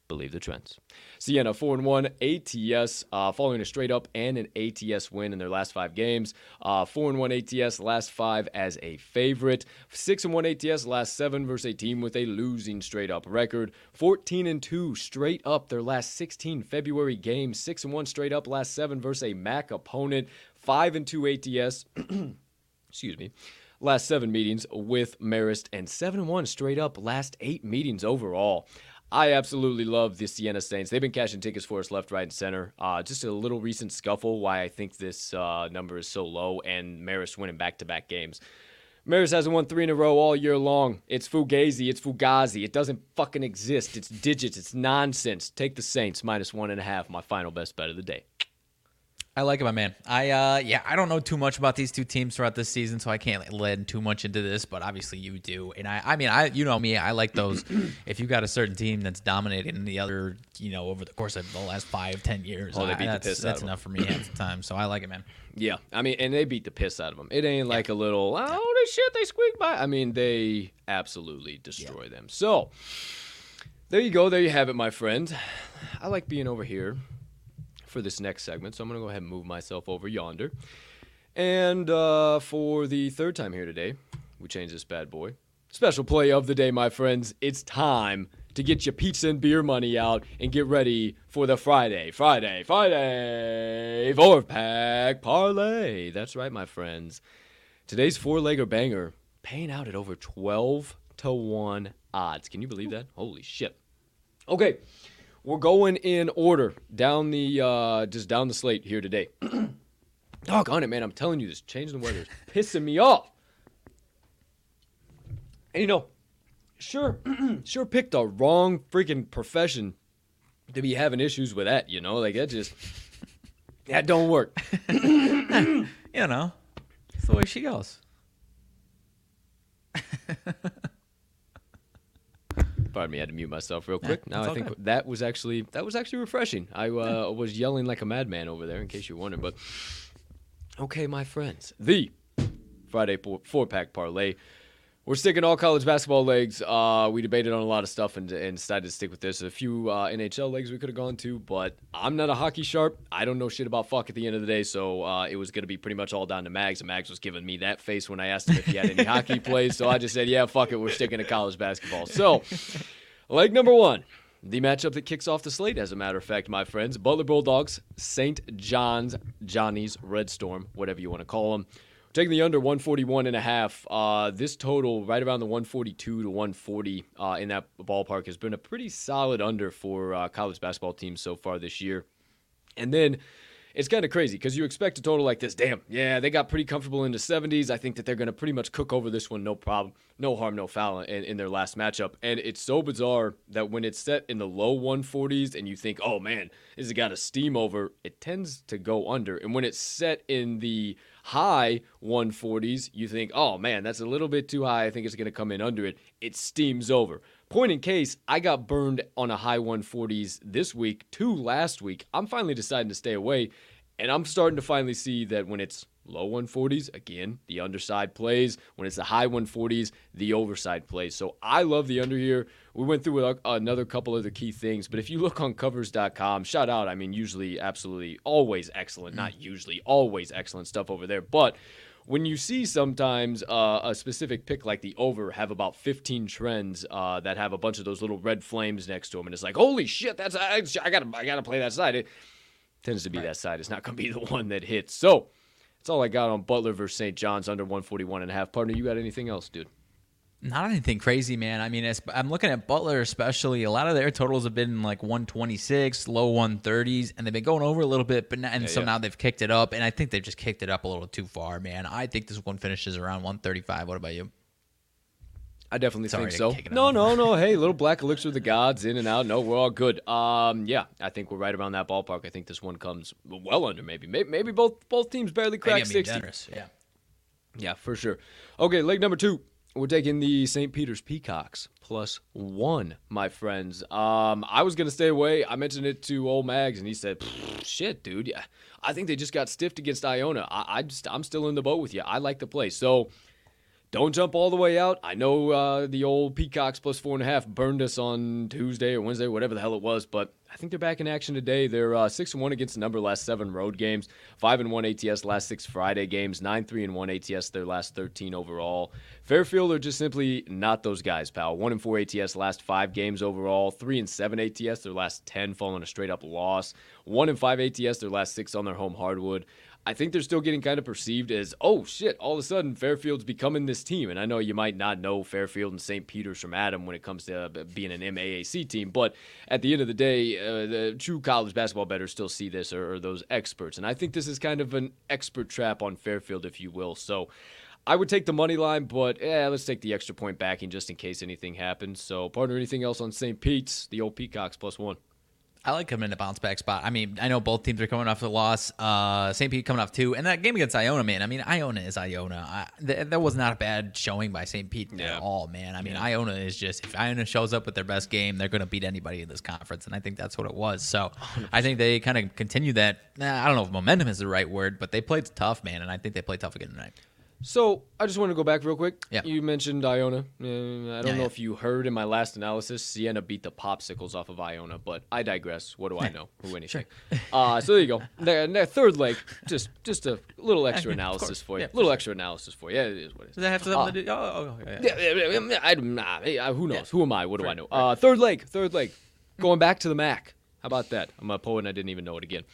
believe the trends. Siena 4 and 1 ATS, uh, following a straight up and an ATS win in their last five games. Uh, 4 and 1 ATS, last five as a favorite. 6 and 1 ATS, last seven versus a team with a losing straight up record. 14 and 2 straight up their last 16 February games. 6 and 1 straight up last seven versus a MAAC opponent. 5 and 2 ATS. excuse me last seven meetings with Marist, and 7 and 1 straight up last eight meetings overall. I absolutely love the Siena Saints. They've been cashing tickets for us left, right, and center. Uh, just a little recent scuffle why I think this uh, number is so low, and Marist winning back to back games. Marist hasn't won three in a row all year long. It's Fugazi. It's Fugazi. It doesn't fucking exist. It's digits. It's nonsense. Take the Saints minus one and a half. My final best bet of the day. I like it, my man. I uh yeah, I don't know too much about these two teams throughout this season, so I can't lead too much into this. But obviously, you do, and I I mean, I you know me, I like those. if you got a certain team that's dominating the other, you know, over the course of the last five, ten years, Oh, they I- beat the that's, piss out that's of 'em. enough for me half the time. So I like it, man. Yeah, I mean, and they beat the piss out of them. It ain't like a little, oh, holy shit, they squeak by. I mean, they absolutely destroy them. So, there you go. There you have it, my friend. I like being over here for this next segment, so I'm going to go ahead and move myself over yonder. And uh, for the third time here today, we change this bad boy. Special play of the day, my friends. It's time to get your pizza and beer money out and get ready for the Friday, Friday, Friday four pack parlay. That's right, my friends. Today's four legger banger paying out at over 12 to 1 odds. Can you believe that? Holy shit. Okay, we're going in order down the uh, just down the slate here today. Doggone it, man! I'm telling you, this changing the weather is pissing me off. And you know, sure, sure picked the wrong freaking profession to be having issues with that. You know, like that just that don't work. You know, it's the way she goes. Pardon me, I had to mute myself real quick. now it's I think that was actually that was actually refreshing. I uh, was yelling like a madman over there, in case you're wondering. But okay, my friends, the Friday four pack parlay. We're sticking all college basketball legs. Uh, we debated on a lot of stuff and, and decided to stick with this. A few uh, NHL legs we could have gone to, but I'm not a hockey sharp. I don't know shit about fuck at the end of the day, so uh, it was going to be pretty much all down to Mags. And Mags was giving me that face when I asked him if he had any hockey plays, so I just said, yeah, fuck it, we're sticking to college basketball. So, leg number one. The matchup that kicks off the slate, as a matter of fact, my friends. Butler Bulldogs, St. John's, Johnny's, Red Storm, whatever you want to call them. Taking the under 141 and a half. Uh, this total, right around the 142 to 140 uh, in that ballpark, has been a pretty solid under for uh, college basketball teams so far this year. And then it's kind of crazy because you expect a total like this. Damn, yeah, they got pretty comfortable in the 70s. I think that they're going to pretty much cook over this one, no problem, no harm, no foul in, in their last matchup. And it's so bizarre that when it's set in the low 140s and you think, oh man, this has got a steam over, it tends to go under. And when it's set in the high 140s, you think, oh man, that's a little bit too high. I think it's going to come in under it. It steams over. Point in case, I got burned on a high 140s this week, two last week. I'm finally deciding to stay away, and I'm starting to finally see that when it's low 140s, again, the underside plays. When it's the high 140s, the overside plays. So I love the under here. We went through a- another couple of the key things, but if you look on covers.com, shout out. I mean, usually, absolutely, always excellent. Not usually, always excellent stuff over there. But when you see sometimes uh, a specific pick like the over have about 15 trends uh, that have a bunch of those little red flames next to them, and it's like, holy shit, that's I, I gotta I gotta play that side. It tends to be that side. It's not gonna be the one that hits. So that's all I got on Butler versus St. John's under 141 and a half. Partner, you got anything else, dude? Not anything crazy, man. I mean, I'm looking at Butler especially. A lot of their totals have been like 126, low 130s, and they've been going over a little bit. But now, and Yeah, so yeah. now they've kicked it up, and I think they've just kicked it up a little too far, man. I think this one finishes around 135. What about you? I definitely Sorry think so. No, no, no. Hey, little black elixir of the gods in and out. No, we're all good. Um, yeah, I think we're right around that ballpark. I think this one comes well under maybe. Maybe, maybe both both teams barely crack 60. generous. Yeah. Yeah, for sure. Okay, leg number two. We're taking the St. Peter's Peacocks plus one, my friends. Um, I was gonna stay away. I mentioned it to old Mags, and he said, "Shit, dude. Yeah, I think they just got stiffed against Iona. I, I just, I'm still in the boat with you. I like the play. So don't jump all the way out. I know uh, the old Peacocks plus four and a half burned us on Tuesday or Wednesday, whatever the hell it was, but I think they're back in action today. They're uh, six and one against the number last seven road games, five and one ATS last six Friday games, nine three and one ATS their last thirteen overall. Fairfield are just simply not those guys, pal. One and four ATS last five games overall, three and seven ATS their last ten, following a straight up loss. One and five ATS their last six on their home hardwood. I think they're still getting kind of perceived as, oh shit, all of a sudden Fairfield's becoming this team. And I know you might not know Fairfield and St. Peter's from Adam when it comes to uh, being an MAAC team, but at the end of the day, uh, the true college basketball bettors still see this or, or those experts. And I think this is kind of an expert trap on Fairfield, if you will. So I would take the money line, but yeah, let's take the extra point backing just in case anything happens. So, partner, anything else on St. Pete's, the old Peacocks plus one? I like him in a bounce back spot. I mean, I know both teams are coming off the loss. Uh, St. Pete coming off two, and that game against Iona, man. I mean, Iona is Iona. I, th- that was not a bad showing by St. Pete Yeah. at all, man. I mean, Iona is just if Iona shows up with their best game, they're going to beat anybody in this conference, and I think that's what it was. So I think they kind of continue that. I don't know if momentum is the right word, but they played tough, man, and I think they played tough again tonight. So I just want to go back real quick. Yeah. You mentioned Iona. Uh, I don't Yeah, know yeah. if you heard in my last analysis, Siena beat the popsicles off of Iona, but I digress. What do I know? Who anything? Uh, so there you go. Their, their third leg, just just a little extra analysis for you. Little extra analysis for you. Yeah, it is what it is. Does that have something to do? Oh, oh, oh, yeah. I, nah, uh, who knows? Who am I? What do I know? Uh, third leg, third leg. Going back to the MAC. How about that? I'm a poet and I didn't even know it again.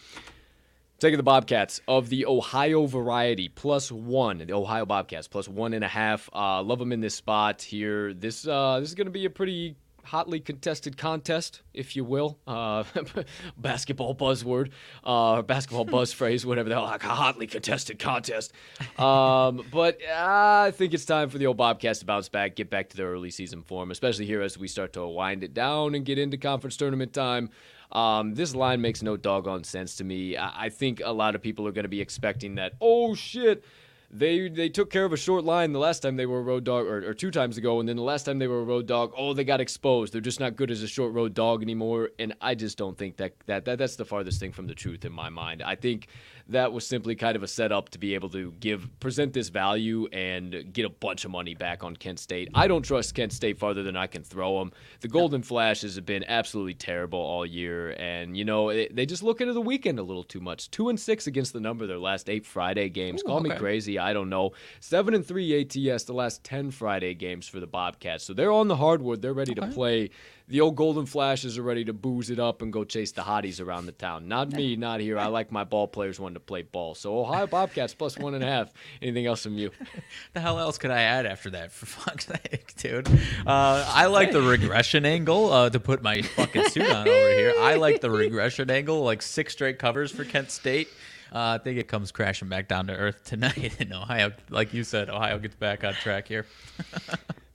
Taking the Bobcats of the Ohio variety plus one, the Ohio Bobcats plus one and a half. Uh, love them in this spot here. This uh, this is going to be a pretty hotly contested contest, if you will. Uh, basketball buzzword, uh, basketball buzz phrase, whatever the hell, like a hotly contested contest. Um, but uh, I think it's time for the old Bobcats to bounce back, get back to their early season form, especially here as we start to wind it down and get into conference tournament time. Um, this line makes no doggone sense to me. I, I think a lot of people are going to be expecting that. Oh shit, they they took care of a short line the last time they were a road dog, or, or two times ago, and then the last time they were a road dog, oh they got exposed. They're just not good as a short road dog anymore, and I just don't think that that, that that's the farthest thing from the truth in my mind. I think that was simply kind of a setup to be able to give present this value and get a bunch of money back on Kent State. I don't trust Kent State farther than I can throw them. The Golden Flashes have been absolutely terrible all year, and you know it, they just look into the weekend a little too much. Two and six against the number their last eight Friday games. Ooh, Call me crazy, I don't know. Seven and three ATS the last ten Friday games for the Bobcats, so they're on the hardwood. They're ready to play. The old Golden Flashes are ready to booze it up and go chase the hotties around the town. Not me, not here. I like my ball players wanting to play ball. So Ohio Bobcats plus one and a half. Anything else from you? the hell else could I add after that? For fuck's sake, dude. Uh, I like the regression angle uh, to put my fucking suit on over here. I like the regression angle, like six straight covers for Kent State. Uh, I think it comes crashing back down to earth tonight in Ohio. Like you said, Ohio gets back on track here.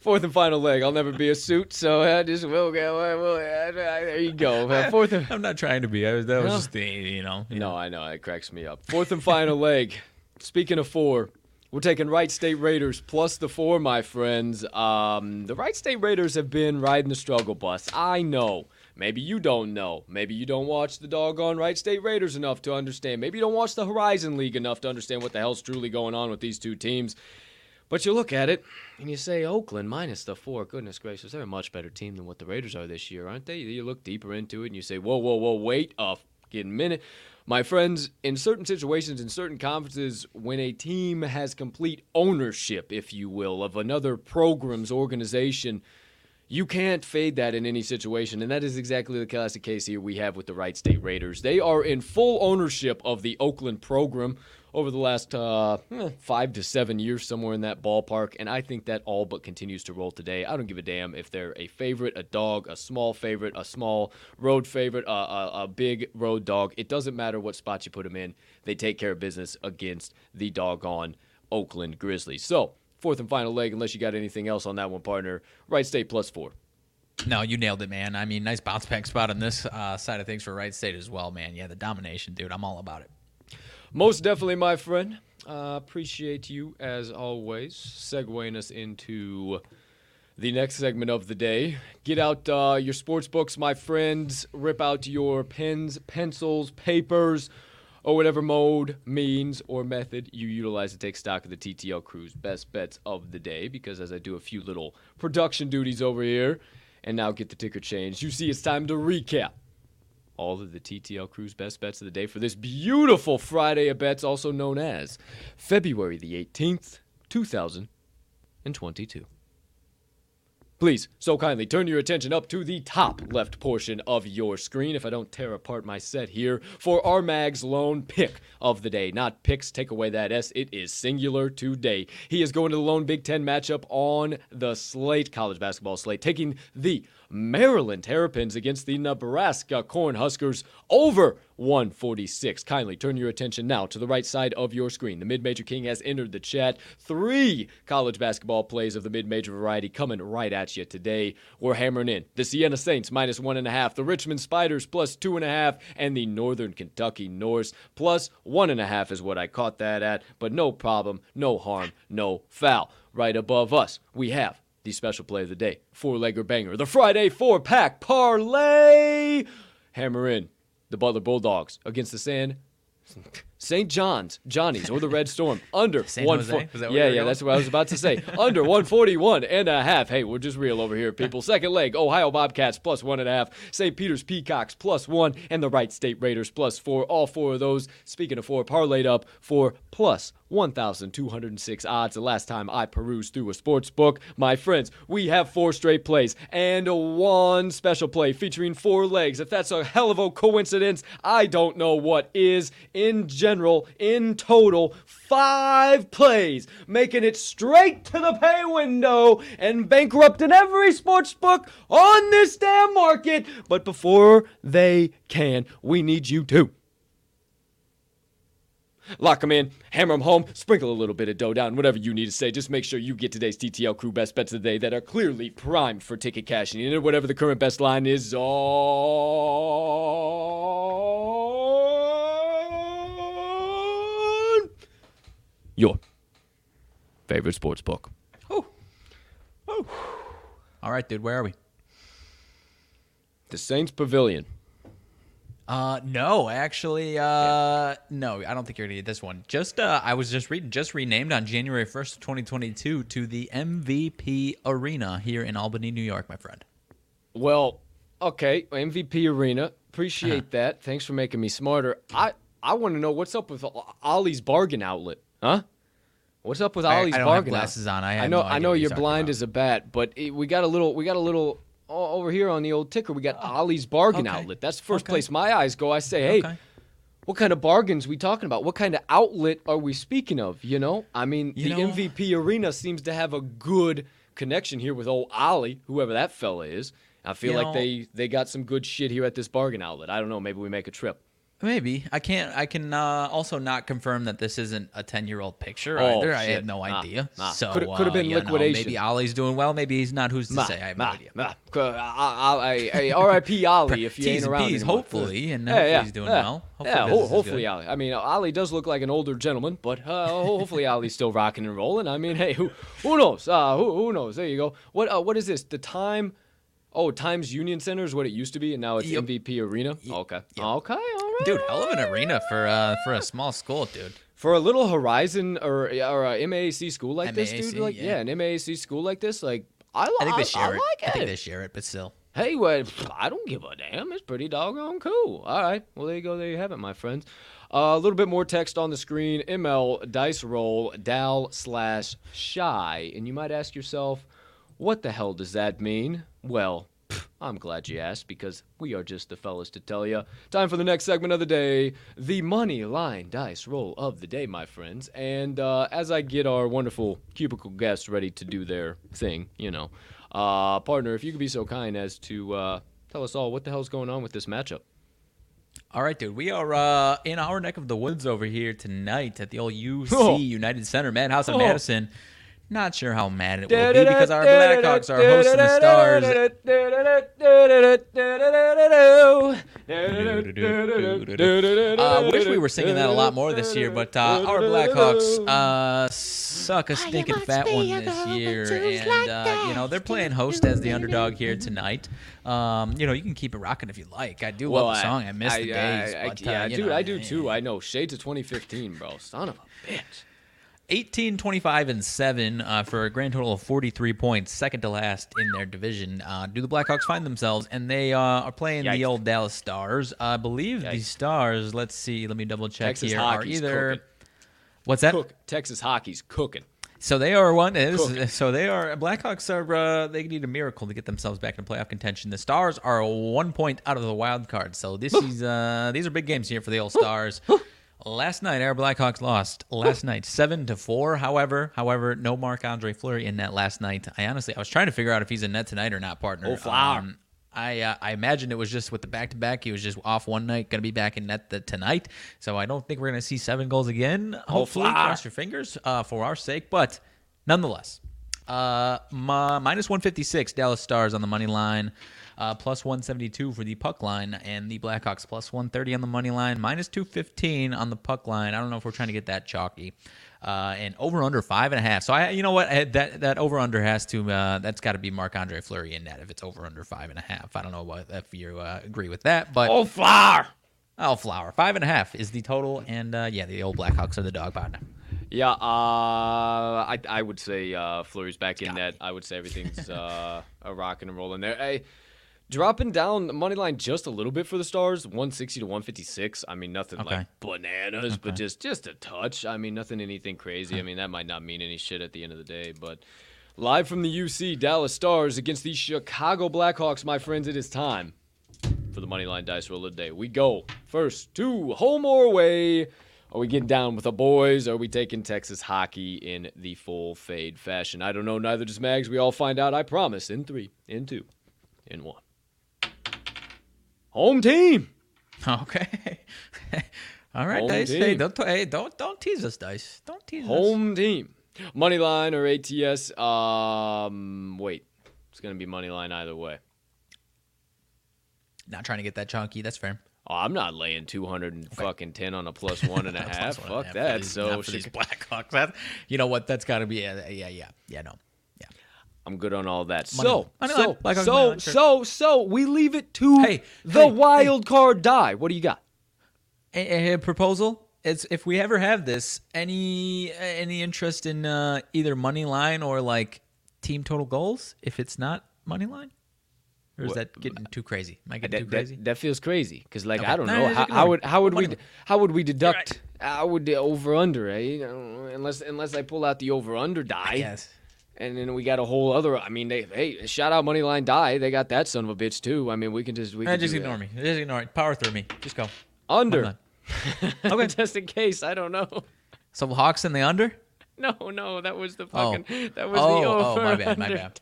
Fourth and final leg. I'll never be a suit, so I just will go. I will- I- I- There you go. Uh, Fourth and I'm not trying to be. I was, that was No. just the, you know. you No, know. I know. It cracks me up. Fourth and final leg. Speaking of four, we're taking Wright State Raiders plus the four, my friends. Um, the Wright State Raiders have been riding the struggle bus. I know. Maybe you don't know. Maybe you don't watch the doggone Wright State Raiders enough to understand. Maybe you don't watch the Horizon League enough to understand what the hell's truly going on with these two teams. But you look at it and you say, Oakland minus the four. Goodness gracious, they're a much better team than what the Raiders are this year, aren't they? You look deeper into it and you say, whoa, whoa, whoa, wait a fucking minute. My friends, in certain situations, in certain conferences, when a team has complete ownership, if you will, of another program's organization, you can't fade that in any situation, and that is exactly the classic case here we have with the Wright State Raiders. They are in full ownership of the Oakland program over the last uh, eh, five to seven years, somewhere in that ballpark, and I think that all but continues to roll today. I don't give a damn if they're a favorite, a dog, a small favorite, a small road favorite, a, a, a big road dog. It doesn't matter what spot you put them in. They take care of business against the doggone Oakland Grizzlies. So, fourth and final leg, unless you got anything else on that one, partner. Wright State plus four. No, you nailed it, man. I mean, nice bounce back spot on this uh, side of things for Wright State as well, man. Yeah, the domination, dude. I'm all about it. Most definitely, my friend. Uh, appreciate you as always, segueing us into the next segment of the day. Get out uh, your sports books, my friends. Rip out your pens, pencils, papers, or whatever mode, means, or method you utilize to take stock of the TTL crew's best bets of the day. Because as I do a few little production duties over here, and now get the ticker changed, you see it's time to recap all of the TTL Crew's best bets of the day for this beautiful Friday of bets, also known as February the 18th, 2022. Please, so kindly turn your attention up to the top left portion of your screen if I don't tear apart my set here for our Mag's lone pick of the day. Not picks, take away that S. It is singular today. He is going to the lone Big Ten matchup on the slate, college basketball slate, taking the Maryland Terrapins against the Nebraska Cornhuskers over 146. Kindly turn your attention now to the right side of your screen. The Mid Major King has entered the chat. Three college basketball plays of the mid major variety coming right at you today. We're hammering in the Siena Saints minus one and a half, the Richmond Spiders plus two and a half, and the Northern Kentucky Norse plus one and a half is what I caught that at. But no problem, no harm, no foul. Right above us, we have the special play of the day, four legger banger, the Friday four pack parlay. Hammer in the Butler Bulldogs against the San St. John's, Johnny's, or the Red Storm under San one. Jose? fo- Was that where yeah, yeah, going? that's what I was about to say. under 141 and a half. Hey, we're just real over here, people. Second leg, Ohio Bobcats plus one and a half, St. Peter's Peacocks plus one, and the Wright State Raiders plus four. All four of those, speaking of four, parlayed up for plus 1,206 odds. The last time I perused through a sports book, my friends, we have four straight plays and one special play featuring four legs. If that's a hell of a coincidence, I don't know what is. In general, in total, five plays, making it straight to the pay window and bankrupting every sports book on this damn market. But before they can, we need you to. Lock them in, hammer them home, sprinkle a little bit of dough down, whatever you need to say. Just make sure you get today's TTL crew best bets of the day that are clearly primed for ticket cashing in, and whatever the current best line is on your favorite sports book. Oh. Oh. All right, dude. Where are we? The Saints Pavilion. Uh, no, actually, uh, no, I don't think you're gonna get this one. Just, uh, I was just reading, just renamed on January 1st, 2022 to the MVP Arena here in Albany, New York, my friend. Well, okay, MVP Arena. Appreciate that. Thanks for making me smarter. I I want to know what's up with Ollie's Bargain Outlet, huh? What's up with I- I don't have Bargain? glasses on. I have know no I know what you're you're talking blind about. as a bat, but it, we got a little we got a little o- over here on the old ticker. We got oh, Ollie's Bargain Okay. Outlet. That's the first Okay. place my eyes go. I say, hey. Okay. What kind of bargains we talking about? What kind of outlet are we speaking of? You know, I mean, You the know- MVP Arena seems to have a good connection here with old Ollie, whoever that fella is. I feel You like know- they they got some good shit here at this bargain outlet. I don't know. Maybe we make a trip. Maybe I can't. I can uh, also not confirm that this isn't a ten-year-old picture Oh, either. I have no Nah, idea. nah. So Coulda- coulda uh, been know, liquidation. maybe Ollie's doing well. Maybe he's not. Who's to Ma, say? I have no idea. ma. C- I- I- I- I- R.I.P. Ollie if you ain't around P's, anymore. hopefully, and Yeah, hopefully yeah, he's doing yeah. well. Hopefully yeah, ho- hopefully. Ollie. I mean, Ollie does look like an older gentleman, but uh, hopefully Ollie's still rocking and rolling. I mean, hey, who who knows? Uh, who who knows? There you go. What uh, what is this? The time. Oh, Times Union Center is what it used to be, and now it's Yep. MVP Arena. Okay, okay, all right. Dude, hell of an arena for uh for a small school, dude. For a little Horizon or or a MAAC school like this, dude, like yeah. yeah. an MAAC school like this, like I, I think they share I it. like I think they share it, but still. Hey, well, I don't give a damn. It's pretty doggone cool. All right. Well, there you go. There you have it, my friends. Uh, a little bit more text on the screen. ML dice roll Dal slash shy, and you might ask yourself, what the hell does that mean? Well, I'm glad you asked because we are just the fellas to tell you. Time for the next segment of the day, the money line dice roll of the day, my friends. And uh, as I get our wonderful cubicle guests ready to do their thing, you know, uh, partner, if you could be so kind as to uh, tell us all what the hell's going on with this matchup. All right, dude. We are uh, in our neck of the woods over here tonight at the old UC Oh. United Center, Madhouse in Oh. Madison. Not sure how mad it will be because our Blackhawks are hosting the Stars. Uh, wish we were singing that a lot more this year, but uh, our Blackhawks uh, suck a stinking fat one this year, and uh, you know they're playing host as the underdog here tonight. Um, you know you can keep it rocking if you like. I do love the song. I miss the days, I- but yeah, uh, dude, know, I do too. I know. Shades of 2015, bro. Son of a bitch. 18, 25, and 7 uh, for a grand total of 43 points, second to last in their division. Uh, do the Blackhawks find themselves? And they uh, are playing Yikes. the old Dallas Stars. I believe the Stars, let's see, let me double check Texas here, are hockey's either. cooking. What's that? Cook. Texas hockey's cooking. So they are one. Is, so they are Blackhawks are uh, they need a miracle to get themselves back in playoff contention. The Stars are one point out of the wild card. So this is uh, these are big games here for the old Stars. Last night, our Blackhawks lost. Last night, seven to four. However, however, no Marc Andre Fleury in net last night. I honestly, I was trying to figure out if he's in net tonight or not, partner. Oh, Flower. Um, I uh, I imagined it was just with the back to back. He was just off one night, going to be back in net the, tonight. So I don't think we're going to see seven goals again. Hopefully, Flower. cross your fingers uh, for our sake. But nonetheless, uh, my, minus 156 Dallas Stars on the money line, uh, plus 172 for the puck line, and the Blackhawks plus 130 on the money line, minus 215 on the puck line. I don't know if we're trying to get that chalky. Uh, and over under five and a half. So I, you know what, I, that that over under has to uh, that's got to be Marc Andre Fleury in net if it's over under five and a half. I don't know what if you uh, agree with that, but Oh, flower. oh, flower five and a half is the total, and uh, yeah, the old Blackhawks are the dog partner. Yeah, uh, I I would say uh, Fleury's back in net. I would say everything's uh, a rocking and rolling there. Hey, dropping down the money line just a little bit for the Stars, 160 to 156. I mean, nothing Okay. like bananas, but just just a touch. I mean, nothing anything crazy. I mean, that might not mean any shit at the end of the day, but. Live from the UC, Dallas Stars against the Chicago Blackhawks, my friends. It is time for the money line Dice Roll of the Day. We go first to home or away. Are we getting down with the boys? Or are we taking Texas hockey in the full fade fashion? I don't know. Neither does Mags. We all find out. I promise. In three, in two, in one. Home team. Okay. All right, Home dice. Hey, don't hey, don't don't tease us, dice. Don't tease us. Home team. Money line or ATS? Um, wait. It's gonna be money line either way. Not trying to get that chunky. That's fair. Oh, I'm not laying 200 and fucking 10 on a plus and a half. Plus one Fuck and a half that. these- So these Blackhawks. That, you know what? That's got to be yeah, yeah, yeah, yeah. No. I'm good on all that. Money- so, money so, line. So, line, sure. so, so, we leave it to Hey, the hey, wild card die. What do you got? A, a proposal. It's if we ever have this, any any interest in uh, either money line or like team total goals? If it's not money line, or is What- that getting too crazy? Am I getting That, too crazy? that feels crazy because, like, Okay. I don't No, know how, how would how would we line. how would we deduct how would the over under eh? You know, unless unless I pull out the over under die, Yes. And then we got a whole other. I mean, they hey shout out Moneyline die. They got that son of a bitch too. I mean, we can just we Eh, can just ignore that. me. Just ignore it. Power through me. Just go. under. Okay, just in case. I don't know. So Hawks in the under. No, no, that was the Oh. fucking that was Oh, the oh, over. my bad, my bad.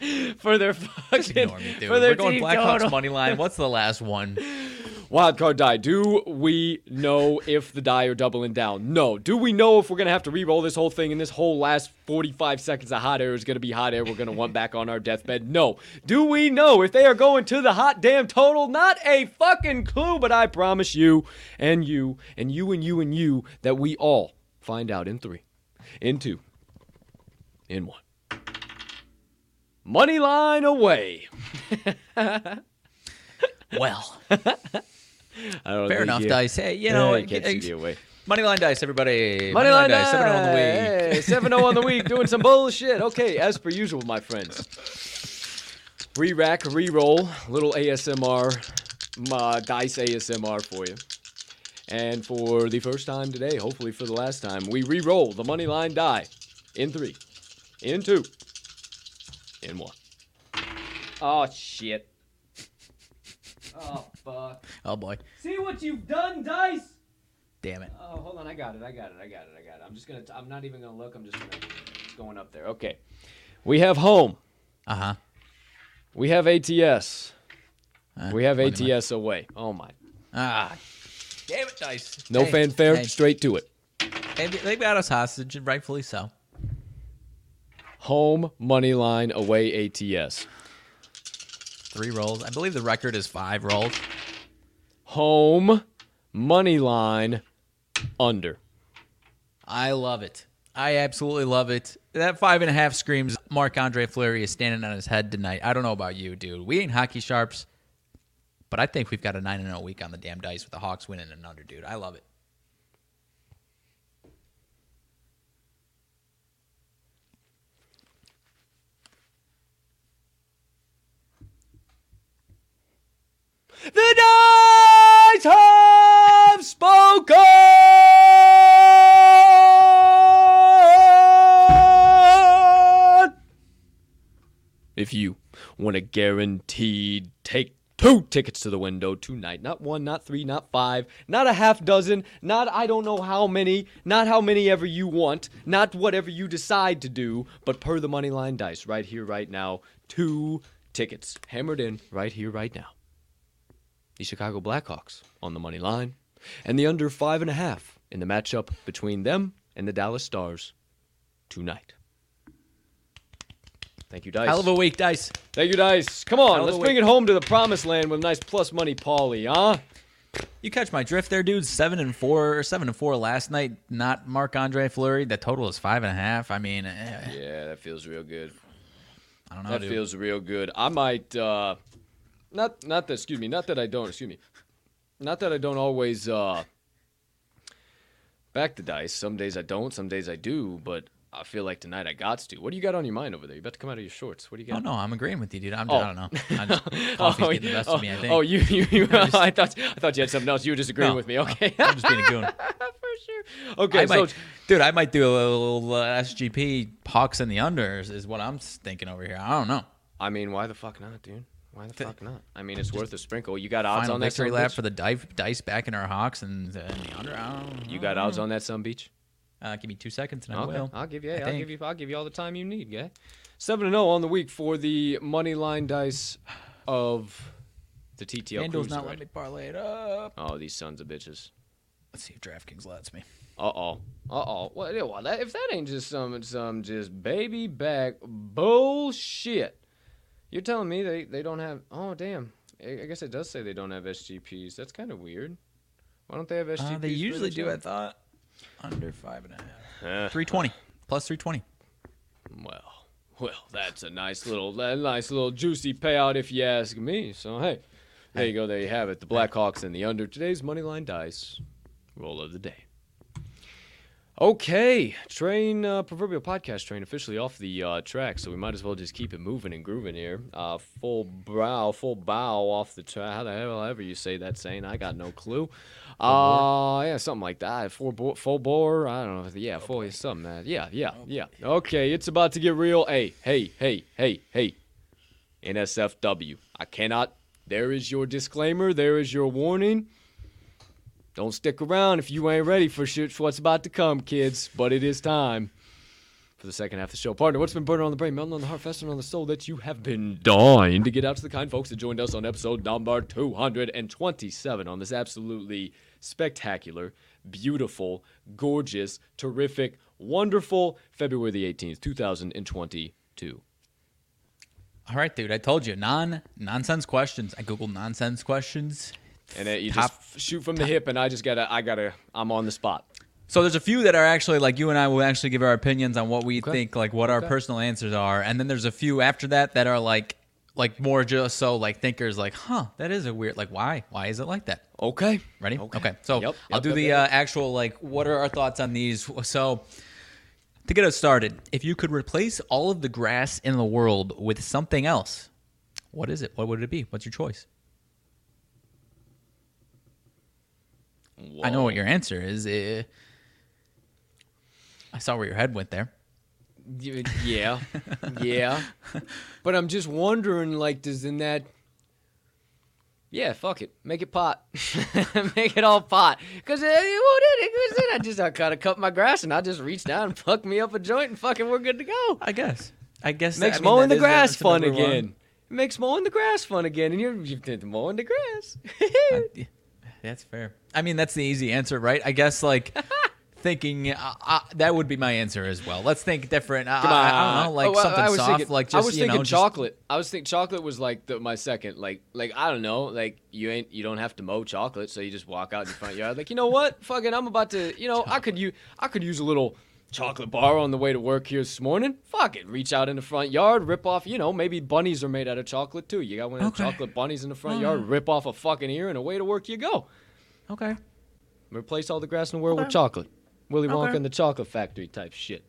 For their fucking ignore me, dude. for their We're going Blackhawks money line. What's the last one? Wild card die. Do we know if the die are doubling down? No. Do we know if we're gonna have to re-roll this whole thing and this whole last 45 seconds of hot air is gonna be hot air we're gonna want back on our deathbed? No. Do we know if they are going to the hot damn total? Not a fucking clue, but I promise you and you and you and you and you that we all find out in three, in two, in one. Money line away. Well, I don't fair enough, you- dice. Hey, you know, Yeah, can't see away. money line dice, everybody. Money line dice, seven on the week. Hey, 7 0 on the week, doing some bullshit. Okay, as per usual, my friends. Re rack, re roll, little ASMR, uh, dice ASMR for you. And for the first time today, hopefully for the last time, we re roll the money line die in three, in two, in one. Oh, shit. Oh, fuck. Oh boy, See what you've done, dice? damn it. Oh, hold on. I got it. I got it. I got it. I got it. I'm just gonna. I'm not even gonna look. I'm just gonna. It's going up there. Okay. We have home. Uh huh. We have ATS. Uh, We have money line. ATS away. Oh my. Ah, damn it, dice. No Hey, fanfare. Hey, Straight to it. hey, they got us hostage, and rightfully so. Home money line away ATS. Three rolls. I believe the record is five rolls. Home money line under. I love it. I absolutely love it. That five and a half screams Marc Andre Fleury is standing on his head tonight. I don't know about you, dude. We ain't hockey sharps, but I think we've got a 9 and 0 week on the damn dice with the Hawks winning and under, dude. I love it. The dice have spoken. If you want a guaranteed take two tickets to the window tonight. Not one, not three, not five, not a half dozen, not I don't know how many, not how many ever you want, not whatever you decide to do, but per the money line dice right here, right now. Two tickets hammered in right here, right now. The Chicago Blackhawks on the money line, and the under five and a half in the matchup between them and the Dallas Stars tonight. Thank you, Dice. Hell of a week, Dice. Thank you, Dice. Come on, let's bring week. it home to the promised land with a nice plus money Paulie, huh? You catch my drift there, dude. Seven and four, or seven and four last night. Not Marc Andre Fleury. The total is five and a half. I mean, eh, Yeah, that feels real good. I don't know, That dude. feels real good. I might uh not not that excuse me, not that I don't, excuse me. Not that I don't always uh back the dice. Some days I don't, some days I do, but I feel like tonight I got to. What do you got on your mind over there? You about to come out of your shorts. What do you got Oh no, I'm agreeing with you, dude. I'm Oh. I don't know. I just, coffee's getting the best oh, of me. I think. Oh, you, you, you I thought, I thought you had something else. You were just agreeing No. with me. Okay, I'm just being a goon. for sure. Okay, I so might, dude, I might do a little uh, SGP Hawks in the unders is what I'm thinking over here. I don't know. I mean, why the fuck not, dude? Why the fuck not? I mean, it's worth a sprinkle. You got odds Final on that victory lap bitch? for the dice, dice back in our Hawks and uh, in the under. I don't, You got odds on that some beach? Uh, give me two seconds and I Okay, will. I'll give you. I I'll give you. I'll give you all the time you need, Yeah. Seven and zero on the week for the money line dice of the TTL FanDuel's Cruise. not letting me parlay it up. Oh, these sons of bitches. Let's see if DraftKings lets me. Uh oh. Uh oh. Well, yeah, well, that, if that ain't just some some just baby back bullshit, you're telling me they they don't have? Oh damn. I guess it does say they don't have SGPs. That's kind of weird. Why don't they have SGPs? Uh, they usually do. I thought under five and a half. Three twenty plus three twenty. Well, well, that's a nice little, a nice little juicy payout if you ask me. So hey, there you go. There you have it. The Blackhawks and the under today's money line dice roll of the day. Okay, train uh, proverbial podcast train officially off the uh, track, so we might as well just keep it moving and grooving here. Uh, full brow, full bow off the track. How the hell ever you say that saying? I got no clue. Uh, yeah, something like that. Full bore, full bore. I don't know. Yeah, full something. That. Yeah, yeah, yeah. Okay, it's about to get real. Hey, hey, hey, hey, hey. NSFW. I cannot. There is your disclaimer. There is your warning. Don't stick around if you ain't ready for shit for what's about to come, kids. But it is time for the second half of the show. Partner, what's been burning on the brain, melting on the heart, festering on the soul that you have been dying to get out to the kind folks that joined us on episode number 227 on this absolutely spectacular, beautiful, gorgeous, terrific, wonderful February the 18th, 2022. All right, dude. I told you non nonsense questions. I googled nonsense questions. And then you Top- just shoot from the hip, and I just gotta, I gotta, I'm on the spot. So there's a few that are actually like you and I will actually give our opinions on what we Okay. think, like what our personal answers are, and then there's a few after that that are like, like more just so like thinkers, like, huh, that is a weird, like, why, why is it like that? Okay. Ready? Okay. Okay. So Yep, I'll yep, do yep, the uh, actual like. What are our thoughts on these? So to get us started, if you could replace all of the grass in the world with something else, what is it? What would it be? What's your choice? I know what your answer is. Uh, I saw where your head went there. Yeah, yeah. But I'm just wondering, like, does in that? Yeah, fuck it, make it pot, make it all pot. Cause it, it, it, it, I just I kind of cut my grass and I just reached down and fucked me up a joint and fucking we're good to go. I guess. I guess that- Makes I mean, mowing that the grass fun number one. again. It makes mowing the grass fun again, and you're you're mowing the grass. I- that's fair. I mean, that's the easy answer, right? I guess like thinking uh, uh, that would be my answer as well. Let's think different. Uh, Come on. I, I don't know, like Oh, I- something I was soft, thinking, like just I was you thinking know, just- chocolate. I was thinking chocolate was like the, my second. Like, like I don't know. Like you ain't you don't have to mow chocolate, so you just walk out in your front yard. Like you know what? Fucking, I'm about to. You know, I could use I could use a little chocolate bar on the way to work here this morning. Fuck it, reach out in the front yard, rip off. You know, maybe bunnies are made out of chocolate too. You got one of the Okay. chocolate bunnies in the front yard. Rip off a fucking ear, and away to work you go. Okay. Replace all the grass in the world with chocolate. Willy Wonka Okay. and the Chocolate Factory type shit.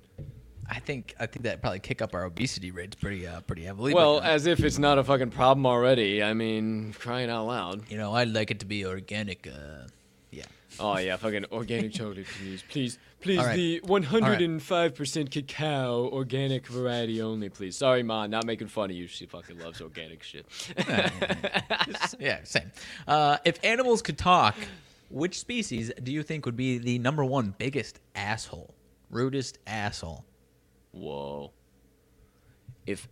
I think I think that probably kick up our obesity rates pretty uh, pretty heavily. Well, but, uh, as if it's not a fucking problem already. I mean, crying out loud. you know, I'd like it to be organic. Uh, yeah. Oh yeah, fucking organic chocolate, please, please, please. Right. The 105% cacao organic variety only, please. Sorry, ma, not making fun of you. She fucking loves organic shit. yeah, same. Uh, if animals could talk, which species do you think would be the number one biggest asshole, rudest asshole? Whoa. If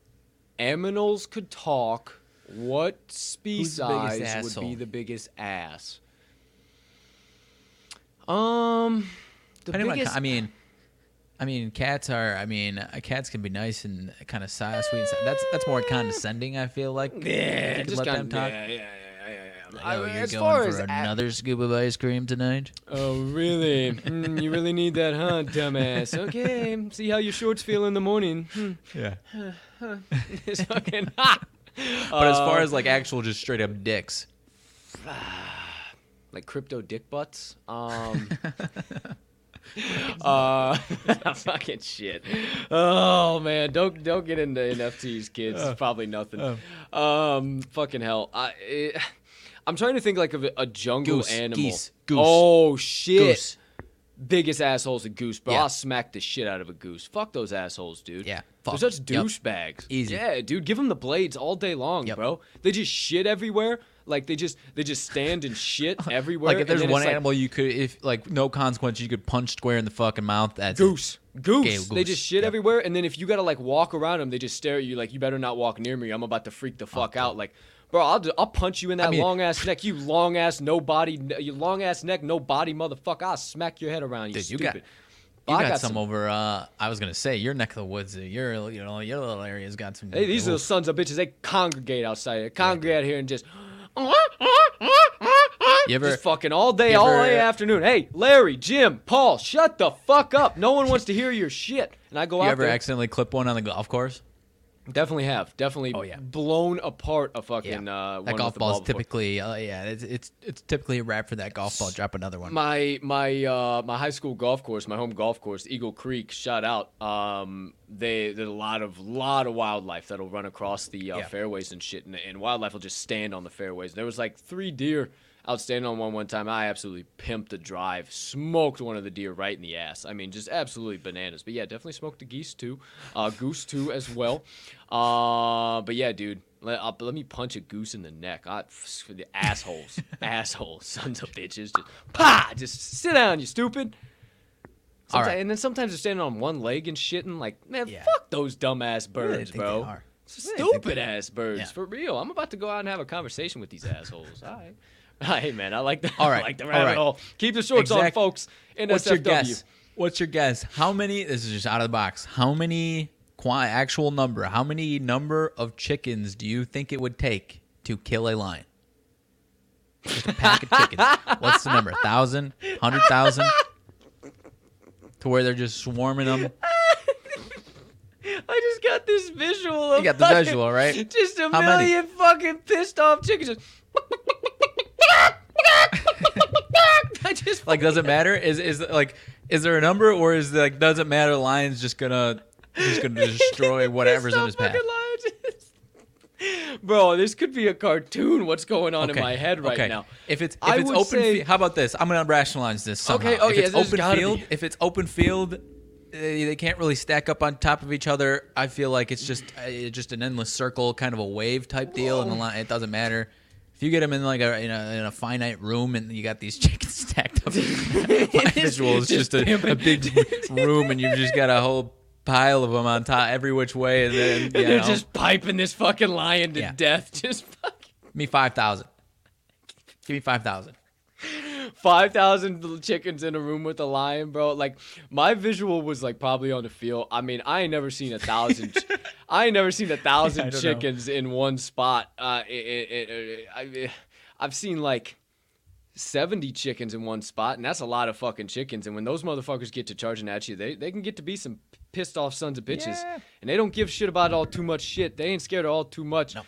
aminals could talk, what species would be the biggest ass? Um, the on- biggest. I mean, I mean, cats are. I mean, uh, cats can be nice and kind of sweet. And si- that's that's more condescending. I feel like. yeah, If you could just let kind them talk. Yeah, yeah, yeah, yeah, yeah. Like, I- oh, you're as going for another scoop of ice cream tonight? Oh, really? Mm, you really need that, huh, dumbass? Okay, see how your shorts feel in the morning. Hmm. Yeah. It's fucking hot. But as far Uh, as like actual, just straight up dicks. like crypto dick butts. Um, uh, fucking shit. Oh man, don't don't get into NFTs, kids. It's probably nothing. Um, fucking hell. I, eh, I'm trying to think like of a, a jungle Goose, animal. geese, goose. Oh shit. Goose. Biggest asshole's a goose, bro. Yeah. I'll smack the shit out of a goose. Fuck those assholes, dude. Yeah, Fuck. They're fuck. such Yep. douchebags. Easy. Yeah, dude. Give them the blades all day long, Yep. bro. They just shit everywhere. Like they just they just stand and shit everywhere. Like if there's one it's like, animal you could, if like no consequence, you could punch square in the fucking mouth. That's Goose. Goose. Okay, They goose. just shit Yep. everywhere, and then if you gotta like walk around them, they just stare at you like you better not walk near me. I'm about to freak the fuck out. Like, bro, I'll I'll punch you in that mean- long ass neck. You long ass no body, you long ass neck, no body, motherfucker. I'll smack your head around. You Dude, you stupid. got- You I got, some, over. Uh, I was gonna say your neck of the woods. uh, Your you know your little area's got some. Hey, these Ooh. little sons of bitches, they congregate outside. They congregate here and just. You ever- just fucking all day, all ever- day afternoon. Hey, Larry, Jim, Paul, shut the fuck up. No one wants to hear your shit. And I go You out You ever there. accidentally clip one on the golf course? Definitely have. Definitely Oh, yeah. blown apart a fucking uh, that golf the ball is typically, uh, yeah, it's, it's it's typically a wrap for that golf ball. Drop another one. my my uh my high school golf course, my home golf course, Eagle Creek, shout out. Um, they there's a lot of lot of wildlife that'll run across the uh, Yeah. fairways and shit, and, and wildlife will just stand on the fairways. There was like three deer outstanding on one one time. I absolutely pimped the drive, smoked one of the deer right in the ass. I mean, just absolutely bananas. But yeah, definitely smoked the geese too, uh, goose too as well. Uh, but yeah, dude. Let, uh, let me punch a goose in the neck. I, for the assholes, assholes, sons of bitches. Just, pa! Just sit down, you stupid. All Someti- And then sometimes they're standing on one leg and shitting. Like, man, Yeah. fuck those dumbass birds, bro. Stupid ass birds, Yeah. for real. I'm about to go out and have a conversation with these assholes. All right. Hey, man, I like the, All I like the all rabbit right. hole. Keep the shorts on, folks. NSFW. What's your guess? What's your guess? How many? This is just out of the box. How many? Actual number. How many number of chickens do you think it would take to kill a lion? Just a pack of chickens. What's the number? Thousand? Hundred thousand? To where they're just swarming them. I just got this visual of You got the fucking- visual, right? Just a How many? million fucking pissed off chickens. Just I just Like, does it matter? Is is like, is there a number, or is like, does it matter? Lion's just gonna just gonna destroy whatever's in his path. Bro, this could be a cartoon. What's going on in my head right okay. now? If it's if I it's open, say- how about this? I'm gonna rationalize this somehow. Okay, oh if yeah, it's open field, be. if it's open field, uh, they can't really stack up on top of each other. I feel like it's just uh, it's just an endless circle, kind of a wave type deal, and the line, it doesn't matter. If you get them in like a in a, in a finite room and you got these chickens stacked up, my visual is just, a, a big room and you've just got a whole pile of them on top every which way, and then And they're know, just piping this fucking lion to Yeah. death. Just fucking me five thousand. Give me five thousand. Five thousand chickens in a room with a lion, bro. Like my visual was like probably on the field. I mean, I ain't never seen a thousand. ch- I ain't never seen a thousand I don't know. chickens in one spot. Uh, it, it, it, I, I've seen like. 70 chickens in one spot, and that's a lot of fucking chickens. And when those motherfuckers get to charging at you, they, they can get to be some pissed off sons of bitches. Yeah. And they don't give shit about all too much shit. They ain't scared of all too much. No.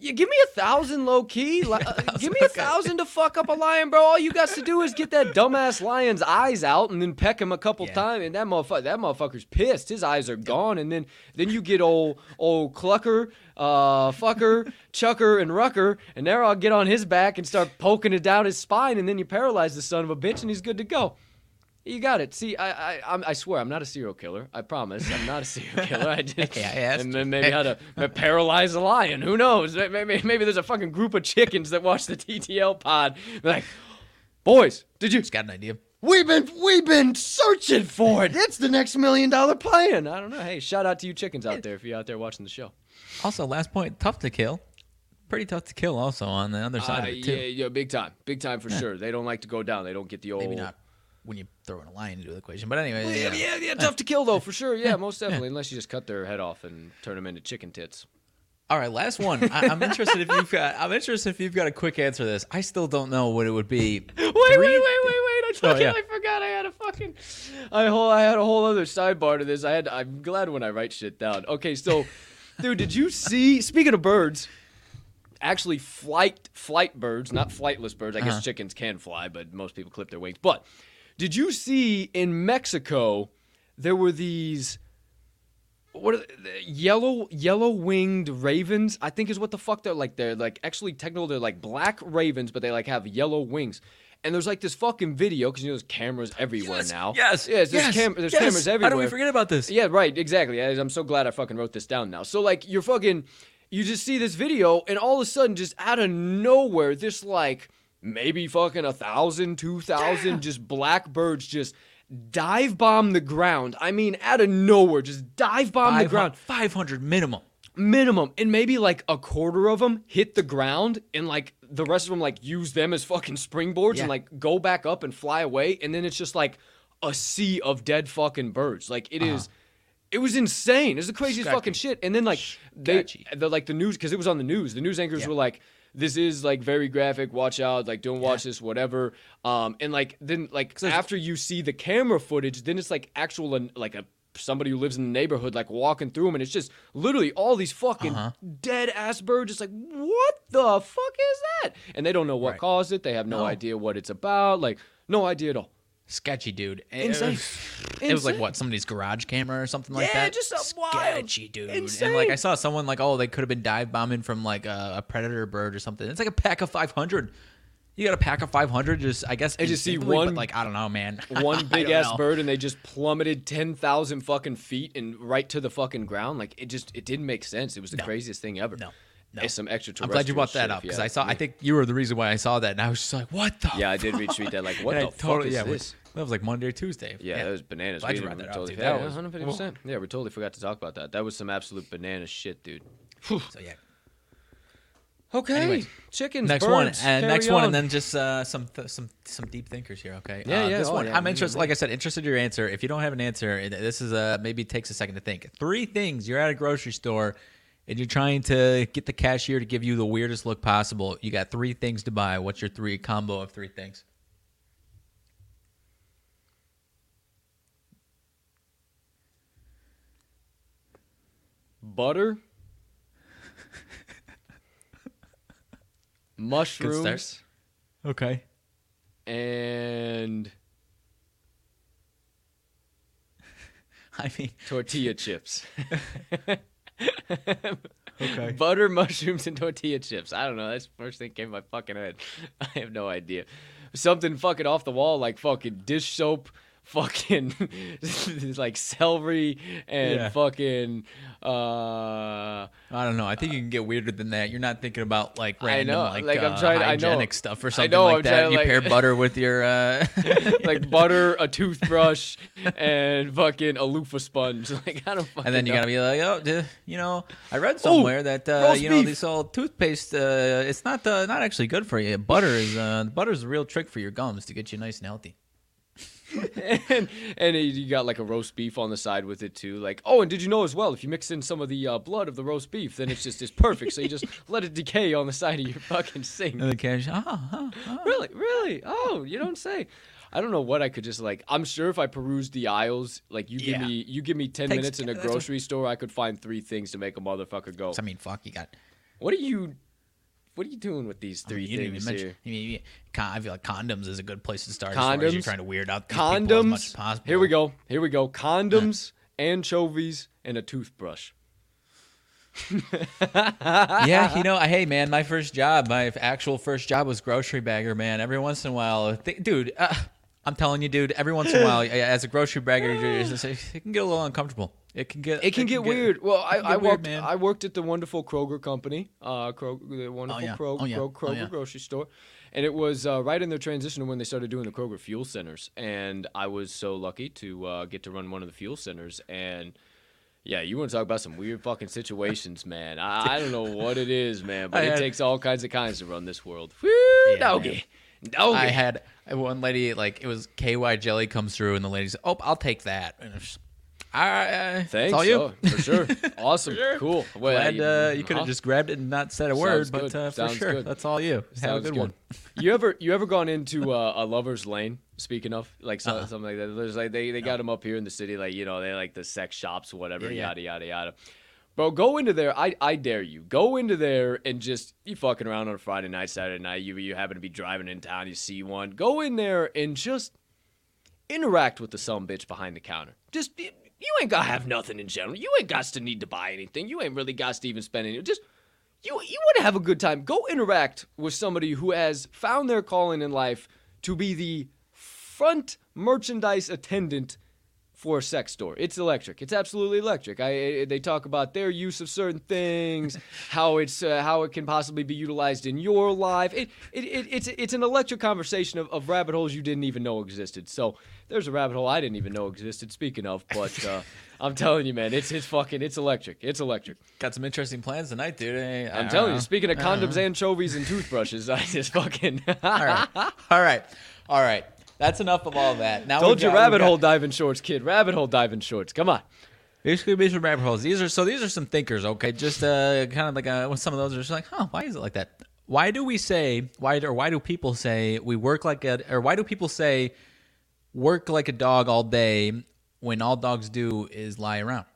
Yeah, give me a thousand low key. Li- uh, give me a thousand to fuck up a lion, bro. All you got to do is get that dumbass lion's eyes out and then peck him a couple Yeah. times, and that motherfucker, that motherfucker's pissed. His eyes are gone, and then then you get old old clucker, uh, fucker, chucker, and rucker, and they're all get on his back and start poking it down his spine, and then you paralyze the son of a bitch, and he's good to go. You got it. See, I, I, I'm, I swear, I'm not a serial killer. I promise, I'm not a serial killer. I just, Hey, I asked and then maybe how to paralyze a lion. Who knows? Maybe, maybe there's a fucking group of chickens that watch the TTL pod. They're like, boys, did you? Just got an idea. We've been, we've been searching for it. It's the next million dollar plan. I don't know. Hey, shout out to you chickens out there if you're out there watching the show. Also, last point, tough to kill. Pretty tough to kill. Also on the other side Uh, of it too. yeah, yeah, big time, big time for sure. They don't like to go down. They don't get the old. Maybe not when you throw in a lion into the equation, but anyway, Yeah, yeah. yeah, yeah, tough to kill though, for sure. Yeah, most definitely. Unless you just cut their head off and turn them into chicken tits. All right, last one. I, I'm interested if you've got. I'm interested if you've got a quick answer to this. I still don't know what it would be. Wait, wait, wait, wait, wait! I fucking, yeah. I forgot I had a fucking, I whole, I had a whole other sidebar to this. I had, I'm glad when I write shit down. Okay, so, dude, did you see? Speaking of birds, actually, flight, flight birds, not flightless birds. I Uh-huh. guess chickens can fly, but most people clip their wings. But did you see in Mexico there were these? What are they, yellow yellow winged ravens? I think is what the fuck they're like. They're like actually technical. They're like black ravens, but they like have yellow wings. And there's like this fucking video because you know there's cameras everywhere Yes, now. Yes. yes, there's, yes, cam- there's yes. cameras everywhere. How do we forget about this? Yeah, right, exactly. I- I'm so glad I fucking wrote this down now. So like you're fucking you just see this video and all of a sudden just out of nowhere this like maybe fucking a thousand, two thousand just blackbirds just dive bomb the ground. I mean out of nowhere just dive bomb the ground Five hundred minimum. minimum and maybe like a quarter of them hit the ground and like the rest of them like use them as fucking springboards Yeah. and like go back up and fly away and then it's just like a sea of dead fucking birds like it is. Uh-huh. it was insane it was the craziest Sketchy. fuking shit and then like they Sketchy. the like the news because it was on the news the news anchors Yeah. were like this is like very graphic watch out like don't watch this whatever um and like then like after you see the camera footage then it's like actual like a somebody who lives in the neighborhood like walking through them and it's just literally all these fucking Uh-huh. dead ass birds just like what the fuck is that and they don't know what Right. caused it they have no, No. idea what it's about like no idea at all Sketchy, dude. It Insane. was- It was like Insane. what somebody's garage camera or something like Yeah, that. just a wild- sketchy, dude. And like I saw someone like, oh, they could have been dive bombing from like a, a predator bird or something. It's like a pack of five hundred. You got a pack of five hundred. Just I guess. I just see instinctively, but, one- like I don't know, man. one big ass know. bird and they just plummeted 10,000 fucking feet and right to the fucking ground. Like it just, it didn't make sense. It was the No. craziest thing ever. No. No. It's some I'm glad you brought that up you because I saw. me. I think you were the reason why I saw that, and I was just like, "What the?" Yeah, I did retweet that. Like, what And the I fuck totally, is yeah, this? That was like Monday or Tuesday. Yeah, that was bananas. Glad we you brought that up, totally, dude. yeah, That was- 150%. Yeah, we totally forgot to talk about that. That was some absolute banana shit, dude. So yeah. Okay. Anyways, Chickens, next birds, one and carry next one and then just uh, some th- some some deep thinkers here okay Yeah, uh, yeah, this oh, one yeah, i'm interested like i said interested in your answer if you don't have an answer this is uh maybe takes a second to think three things you're at a grocery store and you're trying to get the cashier to give you the weirdest look possible you got three things to buy. What's your three combo of three things? Butter, mushrooms, okay. And i mean tortilla chips. okay Butter, mushrooms, and tortilla chips. I don't know. That's the first thing came to my fucking head. I have no idea. Something fucking off the wall like fucking dish soap, fucking like celery and Yeah. fucking uh I don't know. I think you can get weirder than that. You're not thinking about like I random know, like, like, I'm uh, trying- I know. hygienic stuff or I something know, like I'm that. trying you like- pair butter with your uh like butter, a toothbrush, and fucking a loofah sponge. Like I don't fucking And then you gotta be like, oh, duh, you know, I read somewhere that uh, you know beef. this old toothpaste, uh, it's not uh, not actually good for you. Butter is uh, butter is a real trick for your gums to get you nice and healthy. and and you got like a roast beef on the side with it too. Like, oh, and did you know as well? If you mix in some of the uh, blood of the roast beef, then it's just it's perfect. so you just let it decay on the side of your fucking sink. And the cash, ah, ah, ah. Really, really? Oh, you don't say. I don't know what I could just like. I'm sure if I perused the aisles, like you give me you give me ten Takes- minutes in a what- grocery store, I could find three things to make a motherfucker go. I mean, fuck, you got What are you what are you doing with these three You didn't things mention. here? I mean, I feel like condoms is a good place to start. As far as Condoms? you're trying to weird out people as much as Condoms. possible. Here we go. Here we go. Condoms, anchovies, and a toothbrush. yeah, you know, hey man, my first job, my actual first job was grocery bagger, man. Every once in a while, th- dude, uh, I'm telling you, dude, every once in a while, as a grocery bagger, it can get a little uncomfortable. It can get, It can get weird. Well, I, I get weird, worked. I worked at the wonderful Kroger company, uh, Kroger, the wonderful yeah. Kroger, Oh, yeah. Kroger, Oh, yeah. grocery store, and it was uh, right in their transition to when they started doing the Kroger fuel centers, and I was so lucky to uh, get to run one of the fuel centers, and yeah, you want to talk about some weird fucking situations, man. I, I don't know what it is, man, but it takes all kinds of kinds to run this world. Woo, doggy, doggy. I had one lady like it was KY jelly comes through, and the lady said, "Oh, I'll take that." And it's all right, uh, it's Thanks. all you. oh, for sure. Awesome. Cool. Well, Glad uh, you could have just grabbed it and not said a word, Sounds but uh, for Sounds sure, good. that's all you. Have a Sounds good, one. you ever you ever gone into uh, a lover's lane? Speaking of like so, Uh-uh. something like that, there's like they, they got them up here in the city, like you know they like the sex shops, whatever, Yeah, yeah. yada yada yada. Bro, go into there. I, I dare you. Go into there and just you fucking around on a Friday night, Saturday night. You you happen to be driving in town, you see one. Go in there and just interact with the some bitch behind the counter. Just you ain't gotta have nothing in general. You ain't got to need to buy anything. You ain't really got to even spend any. Just you you want to have a good time. Go interact with somebody who has found their calling in life to be the front merchandise attendant for a sex store. It's electric. It's absolutely electric. I, I- they talk about their use of certain things, how it's uh, how it can possibly be utilized in your life. It, it, it it's it's an electric conversation of, of rabbit holes you didn't even know existed. So there's a rabbit hole I didn't even know existed. Speaking of, but uh, I'm telling you, man, it's it's fucking it's electric. It's electric. Got some interesting plans tonight, dude. eh? I I'm telling know. you. Speaking of condoms, anchovies, and toothbrushes, I just fucking all right, all right, all right. That's enough of all that. Now told we've you got- rabbit got- hole diving shorts, kid. Rabbit hole diving shorts. Come on. These be some rabbit holes. These are so. These are some thinkers. Okay, just uh, kind of like uh, some of those are just like, huh? Why is it like that? Why do we say why or why do people say we work like a or why do people say work like a dog all day when all dogs do is lie around?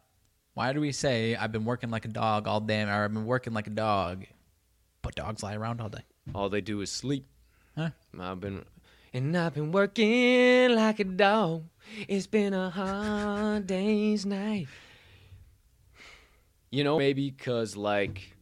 Why do we say I've been working like a dog all day or I've been working like a dog, but dogs lie around all day? All they do is sleep. Huh? I've been and I've been working like a dog. It's been a hard day's night. You know, maybe because like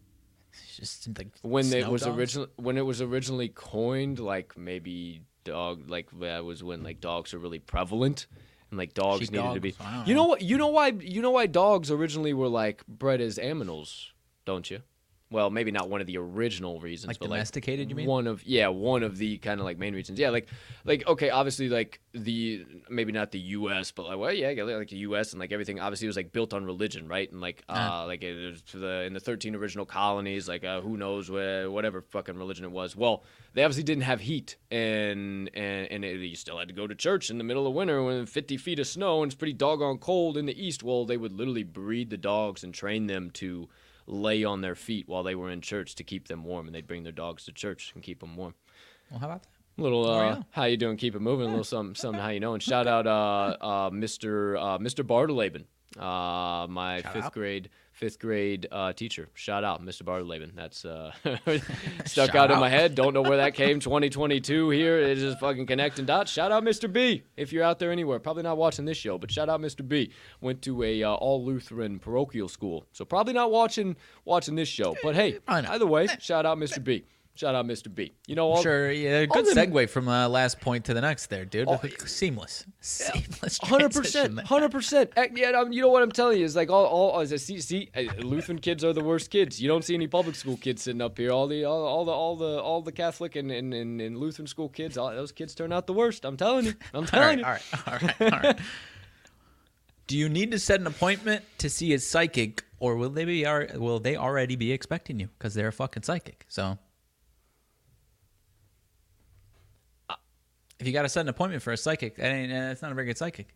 It's just like when it was dogs. original when it was originally coined, like maybe dog like that was when like dogs are really prevalent and like dogs needed to be. Sheepdogs, I don't You know know. what? You know why? You know why dogs originally were like bred as aminals, don't you? Well, maybe not one of the original reasons, Like but domesticated, like you mean? one of yeah, one of the kind of like main reasons. Yeah, like like okay, obviously like the maybe not the U.S., but like well, yeah, like the U.S. and like everything obviously was like built on religion, right? And like uh, Uh-huh. like it the in the thirteen original colonies, like uh, who knows where whatever fucking religion it was. Well, they obviously didn't have heat, and and and it, you still had to go to church in the middle of winter when fifty feet of snow and it's pretty doggone cold in the east. Well, they would literally breed the dogs and train them to lay on their feet while they were in church to keep them warm, and they'd bring their dogs to church and keep them warm. Well, how about that? A little, Oh, uh, yeah. how you doing? Keep it moving. A little something, something. How you know? And shout out, uh, uh, Mr. Uh, Mr. Bartleben, uh, my Shout fifth out. grade, fifth grade uh, teacher. Shout out, Mr. Bartleben. That's uh, stuck Shout out in my head. Don't know where that came. 2022 here. It's just fucking connecting dots. Shout out, Mr. B. If you're out there anywhere, probably not watching this show, but shout out, Mr. B. Went to a uh, all Lutheran parochial school, so probably not watching watching this show. But hey, either way, shout out, Mr. B. Shout out, Mr. B. You know, all, Sure, yeah, all good them- segue from uh, last point to the next there, dude. Oh, Seamless, seamless. Hundred percent, hundred percent. Yeah, um, you know what I'm telling you is like all, all as I see, see, uh, Lutheran kids are the worst kids. You don't see any public school kids sitting up here. All the, all, all the, all the, all the Catholic and, and, and, and Lutheran school kids. All, those kids turn out the worst. I'm telling you. I'm telling right, you. all right, all right, all right. Do you need to set an appointment to see a psychic, or will they be will they already be expecting you because they're a fucking psychic? So, if you got to set an appointment for a psychic, that ain't that's not a very good psychic.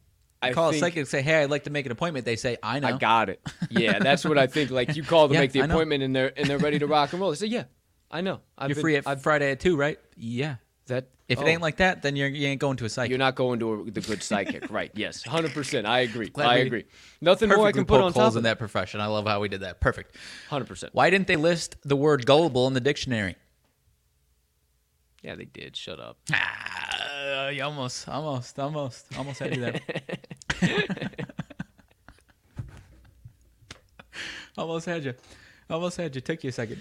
You I call a psychic, say, "Hey, I'd like to make an appointment." They say, "I know." I got it. Yeah, that's what I think. Like you call to Yeah, make the I know. appointment and they're and they're ready to rock and roll. They say, yeah, I know. I've You're been- free at I've, Friday at two, right? Yeah. that. If oh, it ain't like that, then you're, you ain't going to a psychic. You're not going to a, the good psychic, right? Yes, hundred percent. I agree. Glad I agree. Nothing more I can put on top of in that profession. I love how we did that. Perfect. Hundred percent. Why didn't they list the word gullible in the dictionary? Yeah, they did. Shut up. Ah, you almost, almost, almost, almost had you there. almost had you. Almost had you. Took you a second.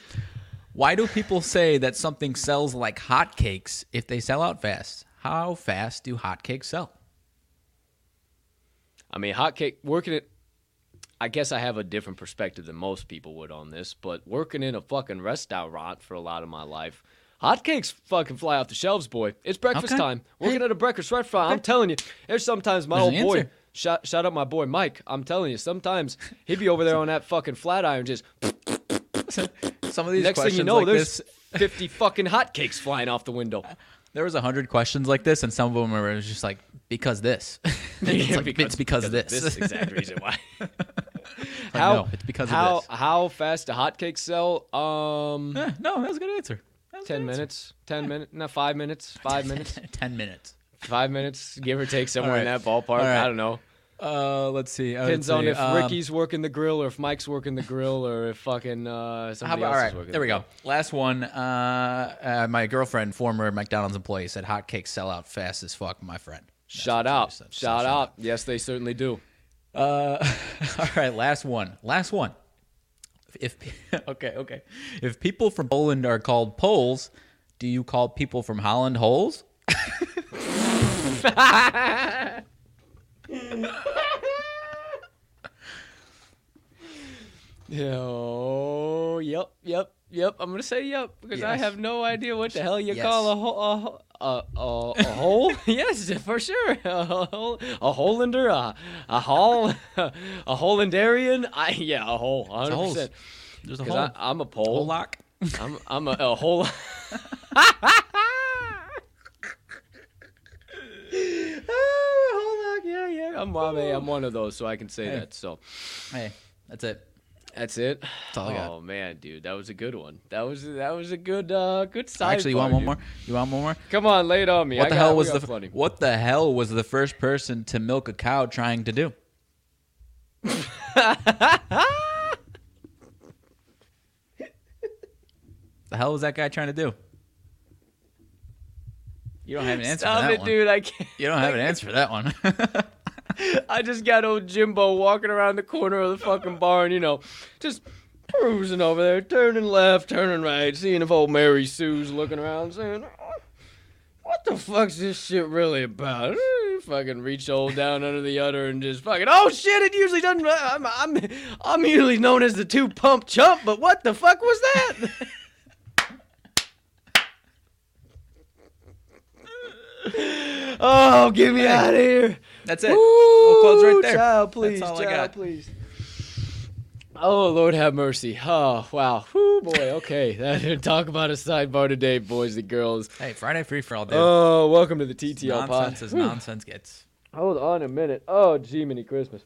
Why do people say that something sells like hotcakes if they sell out fast? How fast do hotcakes sell? I mean, hotcake working it. I guess I have a different perspective than most people would on this, but working in a fucking restaurant for a lot of my life, hotcakes fucking fly off the shelves, boy. It's breakfast Okay. time. Working at a breakfast restaurant, I'm telling you. There's sometimes my There's old boy. answer. Shout, shout out my boy Mike. I'm telling you, sometimes he'd be over there on that fucking flat iron just. Some of these Next thing you know, like there's this, 50 fucking hotcakes flying off the window. there was a hundred questions like this, and some of them were just like because this. it's, like, it's because, of this. This exact reason why. Like, no, it's because of how, this. How fast do hotcakes sell? Um, Eh, no, that was a good answer. That was a ten good minutes. Ten minutes. No, five minutes. Five minutes. Ten minutes. Five minutes, give or take, somewhere in that ballpark. All right. I don't know. Uh, let's see. Uh, Depends on if Um, Ricky's working the grill or if Mike's working the grill or if fucking uh, somebody about, else all is working. there the we go. Last one. Uh, uh, my girlfriend, former McDonald's employee, said hotcakes sell out fast as fuck. My friend. That's Shout out! So Shout out! Yes, they certainly do. Uh, all right, last one. Last one. If okay, okay. If people from Poland are called Poles, do you call people from Holland holes? Oh, yep, yep, yep. I'm gonna say yep because I have no idea what the hell you Yes. call a hole. A, ho- a, a, a hole? yes, for sure. A hole, a Hollander, a a hall, a Hollandarian. I yeah, a hole. 100. holes. percent There's a hole. I'm a hole pole. lock. I'm I'm a, a hole. Oh, hold on, yeah, yeah. I'm, a, I'm one of those, so I can say Hey. that. So Hey, that's it. That's it. That's all I got. Oh man, dude, that was a good one. That was that was a good uh good side. Actually, you want one dude. more? You want one more? Come on, lay it on me. What I the got- hell was the plenty. what the hell was the first person to milk a cow trying to do? the hell was that guy trying to do? You don't have an answer Stop for that it, one. dude. I can't. You don't have an answer for that one. I just got old Jimbo walking around the corner of the fucking barn, you know, just cruising over there, turning left, turning right, seeing if old Mary Sue's looking around, saying, "Oh, "What the fuck's this shit really about?" Fucking reach old down under the udder and just fucking. Oh shit! It usually doesn't. I'm I'm I'm usually known as the two pump chump, but what the fuck was that? oh, get me out of here! That's it. we'll close right there. Child, please, That's all I got. please. Oh Lord, have mercy. Oh wow. Whoo, boy. Okay, that talk about a sidebar today, boys and girls. Hey, Friday free for all, dude. Oh, welcome to the TTL pod. nonsense as Whew. nonsense gets. Hold on a minute. Oh, gee, mini Christmas.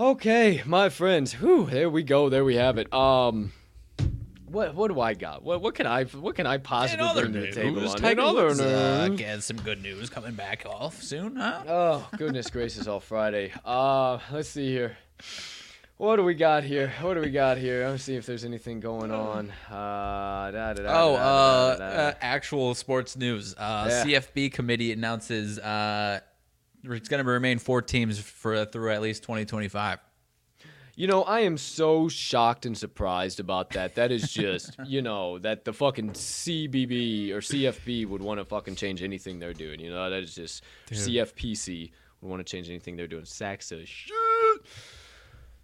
Okay, my friends. Whew, there we go. There we have it. Um, what what do I got? What what can I what can I possibly bring to the table on in other Woods, uh, news? get some good news coming back off soon, huh? Oh, goodness gracious, all Friday. Uh, let's see here. What do we got here? What do we got here? Let's see if there's anything going on. Uh, da, da, da, Oh, uh, uh, actual sports news. Uh, Yeah. CFB committee announces uh, it's going to remain four teams for through at least 2025. You know, I am so shocked and surprised about that. That is just, you know, that the fucking CBB or CFB would want to fucking change anything they're doing. You know, that is just CFPC would want to change anything they're doing. Sacks of shit.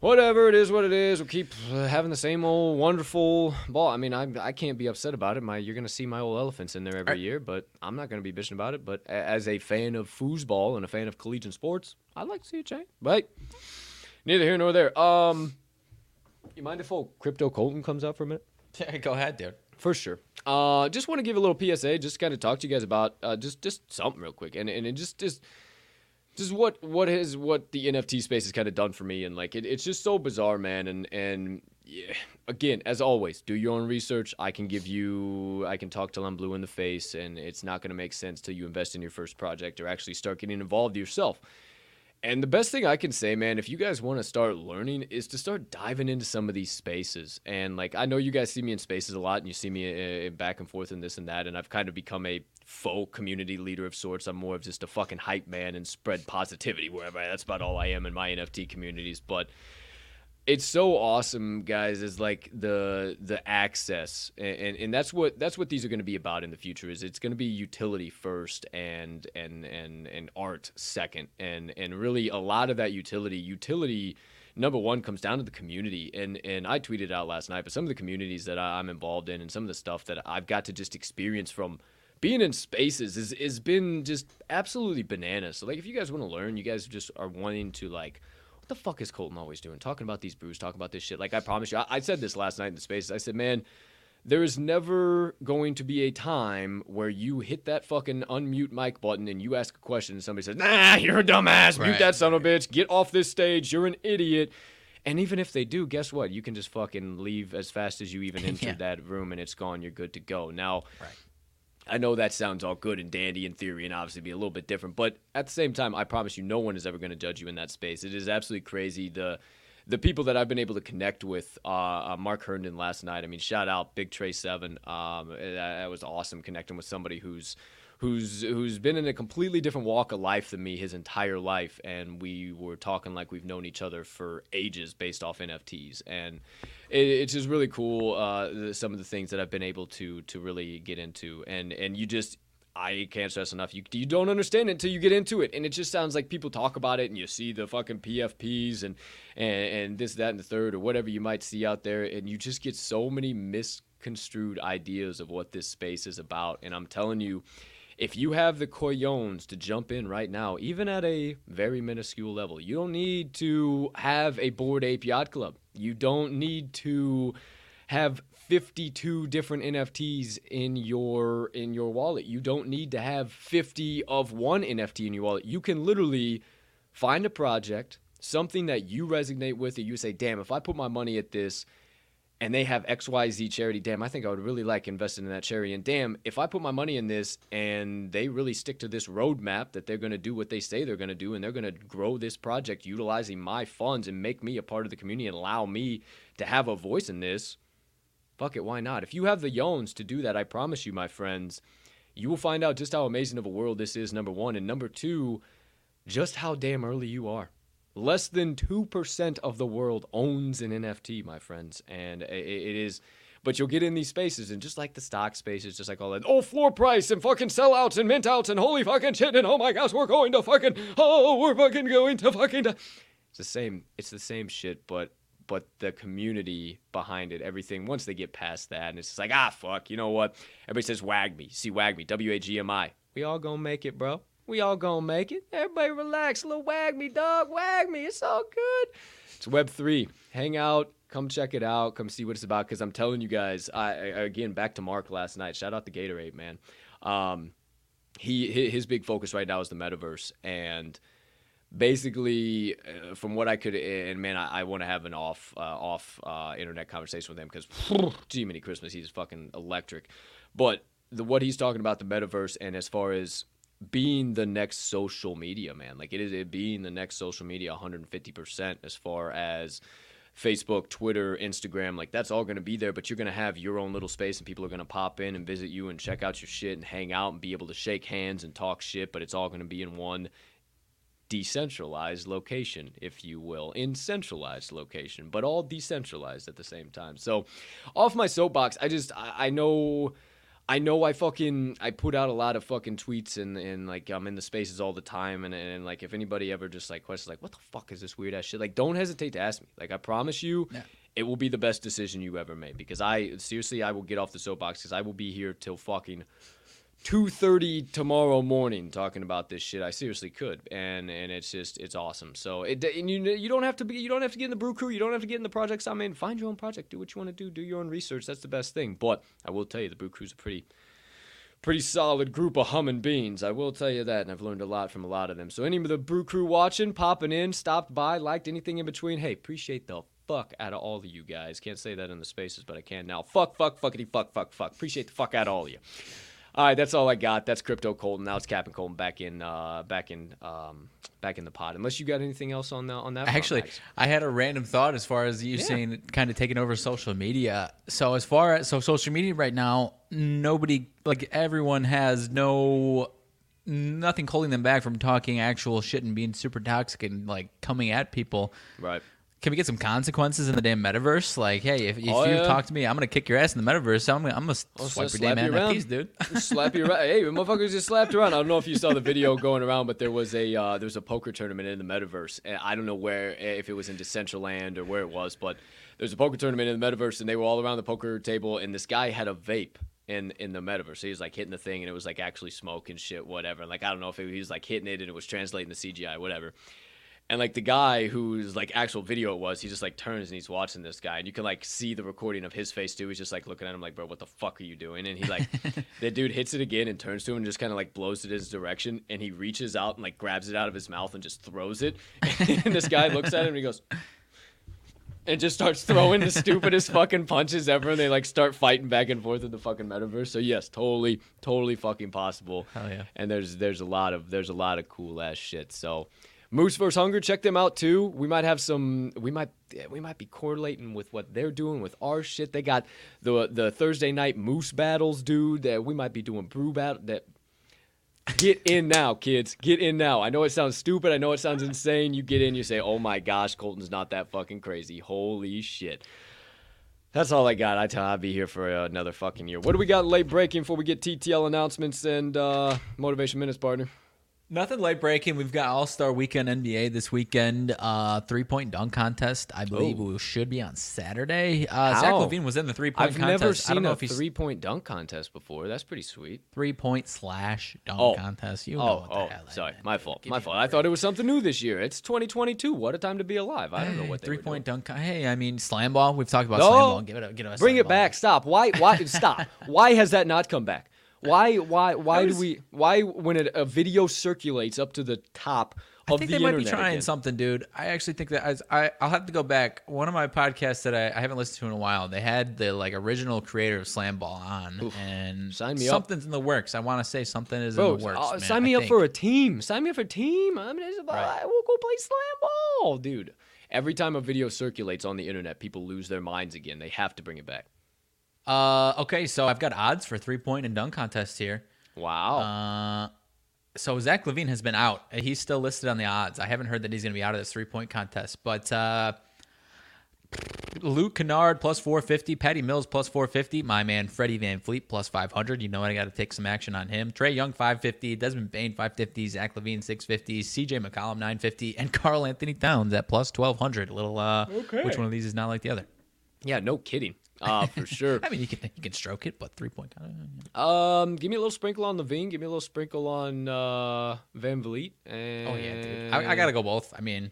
Whatever it is, what it is. We'll keep uh, having the same old wonderful ball. I mean, I I can't be upset about it. My you're gonna see my old elephants in there every year, but I'm not gonna be bitching about it. But as a fan of foosball and a fan of collegiate sports, I'd like to see a change. Right? Neither here nor there. Um, you mind if old Crypto Colton comes out for a minute? Yeah, Go ahead, dude. For sure. Uh, just want to give a little PSA. Just kind of talk to you guys about uh, just just something real quick, and and it just just just what what has what the NFT space has kind of done for me, and like it, it's just so bizarre, man. And and yeah, again, as always, do your own research. I can give you, I can talk till I'm blue in the face, and it's not going to make sense till you invest in your first project or actually start getting involved yourself. And the best thing I can say, man, if you guys want to start learning, is to start diving into some of these spaces. And like, I know you guys see me in spaces a lot, and you see me uh, back and forth and this and that. And I've kind of become a faux community leader of sorts. I'm more of just a fucking hype man and spread positivity wherever. I, that's about all I am in my NFT communities. But it's so awesome guys is like the the access and, and, and that's what that's what these are going to be about in the future is it's going to be utility first and and and and art second and and really a lot of that utility utility number one comes down to the community and and i tweeted out last night but some of the communities that i'm involved in and some of the stuff that i've got to just experience from being in spaces is has been just absolutely bananas. So like if you guys want to learn you guys just are wanting to like what the fuck is Colton always doing? Talking about these brews, talking about this shit. Like I promise you, I, I said this last night in the spaces. I said, man, there is never going to be a time where you hit that fucking unmute mic button and you ask a question and somebody says, nah, you're a dumbass. Mute Right. that son of a bitch. Get off this stage. You're an idiot. And even if they do, guess what? You can just fucking leave as fast as you even entered Yeah. that room and it's gone. You're good to go. Now, Right. I know that sounds all good and dandy in theory and obviously be a little bit different, but at the same time, I promise you, no one is ever going to judge you in that space. It is absolutely crazy. The the people that I've been able to connect with, uh, uh, Mark Herndon last night. I mean, shout out Big Trey Seven. Um, that, that was awesome connecting with somebody who's who's who's been in a completely different walk of life than me his entire life, and we were talking like we've known each other for ages based off NFTs, and it, it's just really cool. Uh, some of the things that I've been able to to really get into, and and you just. I can't stress enough. You you don't understand it until you get into it, and it just sounds like people talk about it, and you see the fucking PFPs and and, and this, that, and the third, or whatever you might see out there, and you just get so many misconstrued ideas of what this space is about. And I'm telling you, if you have the coyones to jump in right now, even at a very minuscule level, you don't need to have a Bored Ape Yacht Club. You don't need to have 52 different NFTs in your in your wallet. You don't need to have 50 of one NFT in your wallet. You can literally find a project, something that you resonate with that you say, "Damn, if I put my money at this, and they have XYZ charity. Damn, I think I would really like investing in that charity. And damn, if I put my money in this and they really stick to this roadmap that they're going to do what they say they're going to do and they're going to grow this project utilizing my funds and make me a part of the community and allow me to have a voice in this, fuck it, why not? If you have the yawns to do that, I promise you, my friends, you will find out just how amazing of a world this is, number one. And number two, just how damn early you are. Less than 2% of the world owns an NFT, my friends. And it is, but you'll get in these spaces, and just like the stock spaces, just like all that, oh, floor price and fucking sellouts and mint outs and holy fucking shit, and oh my gosh, we're going to fucking, oh, we're fucking going to fucking. It's the same, it's the same shit, but. But the community behind it, everything, once they get past that, and it's just like, ah, fuck, you know what? Everybody says wag me. See, wag me. W A G M I. We all gonna make it, bro. We all gonna make it. Everybody relax. A Little wag me, dog. Wag me. It's all good. It's Web3. Hang out. Come check it out. Come see what it's about. Because I'm telling you guys, I, again, back to Mark last night. Shout out to Gatorade, man. Um, he his big focus right now is the metaverse and basically uh, from what i could and man i, I want to have an off uh, off uh, internet conversation with him because gee many christmas he's fucking electric but the what he's talking about the metaverse and as far as being the next social media man like it is it being the next social media 150% as far as Facebook, Twitter, Instagram, like that's all going to be there, but you're going to have your own little space and people are going to pop in and visit you and check out your shit and hang out and be able to shake hands and talk shit, but it's all going to be in one decentralized location, if you will, in centralized location, but all decentralized at the same time. So, off my soapbox, I just I, I know. I know I fucking I put out a lot of fucking tweets and, and like I'm in the spaces all the time and, and like if anybody ever just like questions like what the fuck is this weird ass shit like don't hesitate to ask me like I promise you Yeah. it will be the best decision you ever made because I seriously I will get off the soapbox because I will be here till fucking 2:30 tomorrow morning talking about this shit. I seriously could, and and it's just it's awesome. So it and you you don't have to be you don't have to get in the brew crew. You don't have to get in the projects I'm in. Find your own project. Do what you want to do. Do your own research. That's the best thing. But I will tell you, the brew crew's a pretty pretty solid group of humming beans. I will tell you that, and I've learned a lot from a lot of them. So any of the brew crew watching, popping in, stopped by, liked anything in between, hey, appreciate the fuck out of all of you guys. Can't say that in the spaces, but I can now. Fuck, fuck, fuckity, fuck, fuck, fuck. Appreciate the fuck out of all of you. All right, that's all I got. That's crypto Colton. Now it's Cap and Colton back in, uh, back in, um, back in the pod. Unless you got anything else on the, on that. Actually, Max. I had a random thought as far as you Yeah. saying kind of taking over social media. So as far as so social media right now, nobody like everyone has no nothing holding them back from talking actual shit and being super toxic and like coming at people. right. Can we get some consequences in the damn metaverse? Like, hey, if, if Oh, you yeah. talk to me, I'm gonna kick your ass in the metaverse. I'm gonna, I'm gonna Oh, swipe your damn you around. NFTs, dude. Slap you around. Hey, motherfuckers just slapped around. I don't know if you saw the video going around, but there was a uh, there was a poker tournament in the metaverse. And I don't know where, if it was in Decentraland or where it was, but there's a poker tournament in the metaverse, and they were all around the poker table, and this guy had a vape. In, in the metaverse, so he was like hitting the thing, and it was like actually smoke and shit, whatever. And like I don't know if it, he was like hitting it, and it was translating the CGI, whatever. And like the guy whose like actual video it was, he just like turns and he's watching this guy, and you can like see the recording of his face too. He's just like looking at him like, bro, what the fuck are you doing? And he like, the dude hits it again and turns to him and just kind of like blows it his direction, and he reaches out and like grabs it out of his mouth and just throws it. and this guy looks at him and he goes. And just starts throwing the stupidest fucking punches ever, and they like start fighting back and forth in the fucking metaverse. So yes, totally, totally fucking possible Hell yeah. and there's there's a lot of there's a lot of cool ass shit. So Moose vs Hunger, check them out too. We might have some. We might we might be correlating with what they're doing with our shit. They got the the Thursday night Moose battles, dude. That we might be doing brew battle. That get in now, kids. Get in now. I know it sounds stupid. I know it sounds insane. You get in, you say, "Oh my gosh, Colton's not that fucking crazy." Holy shit. That's all I got. I tell I'll be here for another fucking year. What do we got late breaking before we get TTL announcements and uh, motivation minutes, partner? Nothing late breaking. We've got All Star Weekend NBA this weekend. Uh, three point dunk contest. I believe Oh. we should be on Saturday. Uh, Zach LaVine was in the three point I've contest. never seen know a three point dunk contest before. That's pretty sweet. three point slash dunk Oh. contest. You know Oh, what the oh, hell I sorry, my fault, Give my fault. I thought it was something new this year. It's 2022. What a time to be alive. I don't know what they three point doing. dunk. Hey, I mean slam ball. We've talked about No. slam ball. Give it a give it a Bring it ball. back. Stop. Why? Why? stop. Why has that not come back? Why? Why? Why do we? Why when a, a video circulates up to the top I think the they might be trying again? something, dude. I actually think that as I I'll have to go back. One of my podcasts that I, I haven't listened to in a while. They had the like original creator of Slam Ball on, Oof. and Sign me up. something's in the works. I want to say something is Bro, in the works. uh, man, sign I me up think. for a team. Sign me up for a team. I mean, Right. we'll go play slam ball, dude. Every time a video circulates on the internet, people lose their minds again. They have to bring it back. Uh, okay, so I've got odds for three point and dunk contests here. Wow. Uh, so Zach LaVine has been out. He's still listed on the odds. I haven't heard that he's going to be out of this three point contest, but uh, Luke Kennard plus 450, Patty Mills plus 450, my man Freddie VanVleet plus 500. You know I got to take some action on him. Trae Young 550, Desmond Bane 550, Zach LaVine 650, CJ McCollum 950, and Karl-Anthony Towns at plus 1200. A little, uh, Okay. which one of these is not like the other? yeah, no kidding. Uh, for sure. I mean, you can you can stroke it, but three point. Um, give me a little sprinkle on LaVine. Give me a little sprinkle on uh, VanVleet. And Oh yeah, dude. I, I gotta go both. I mean,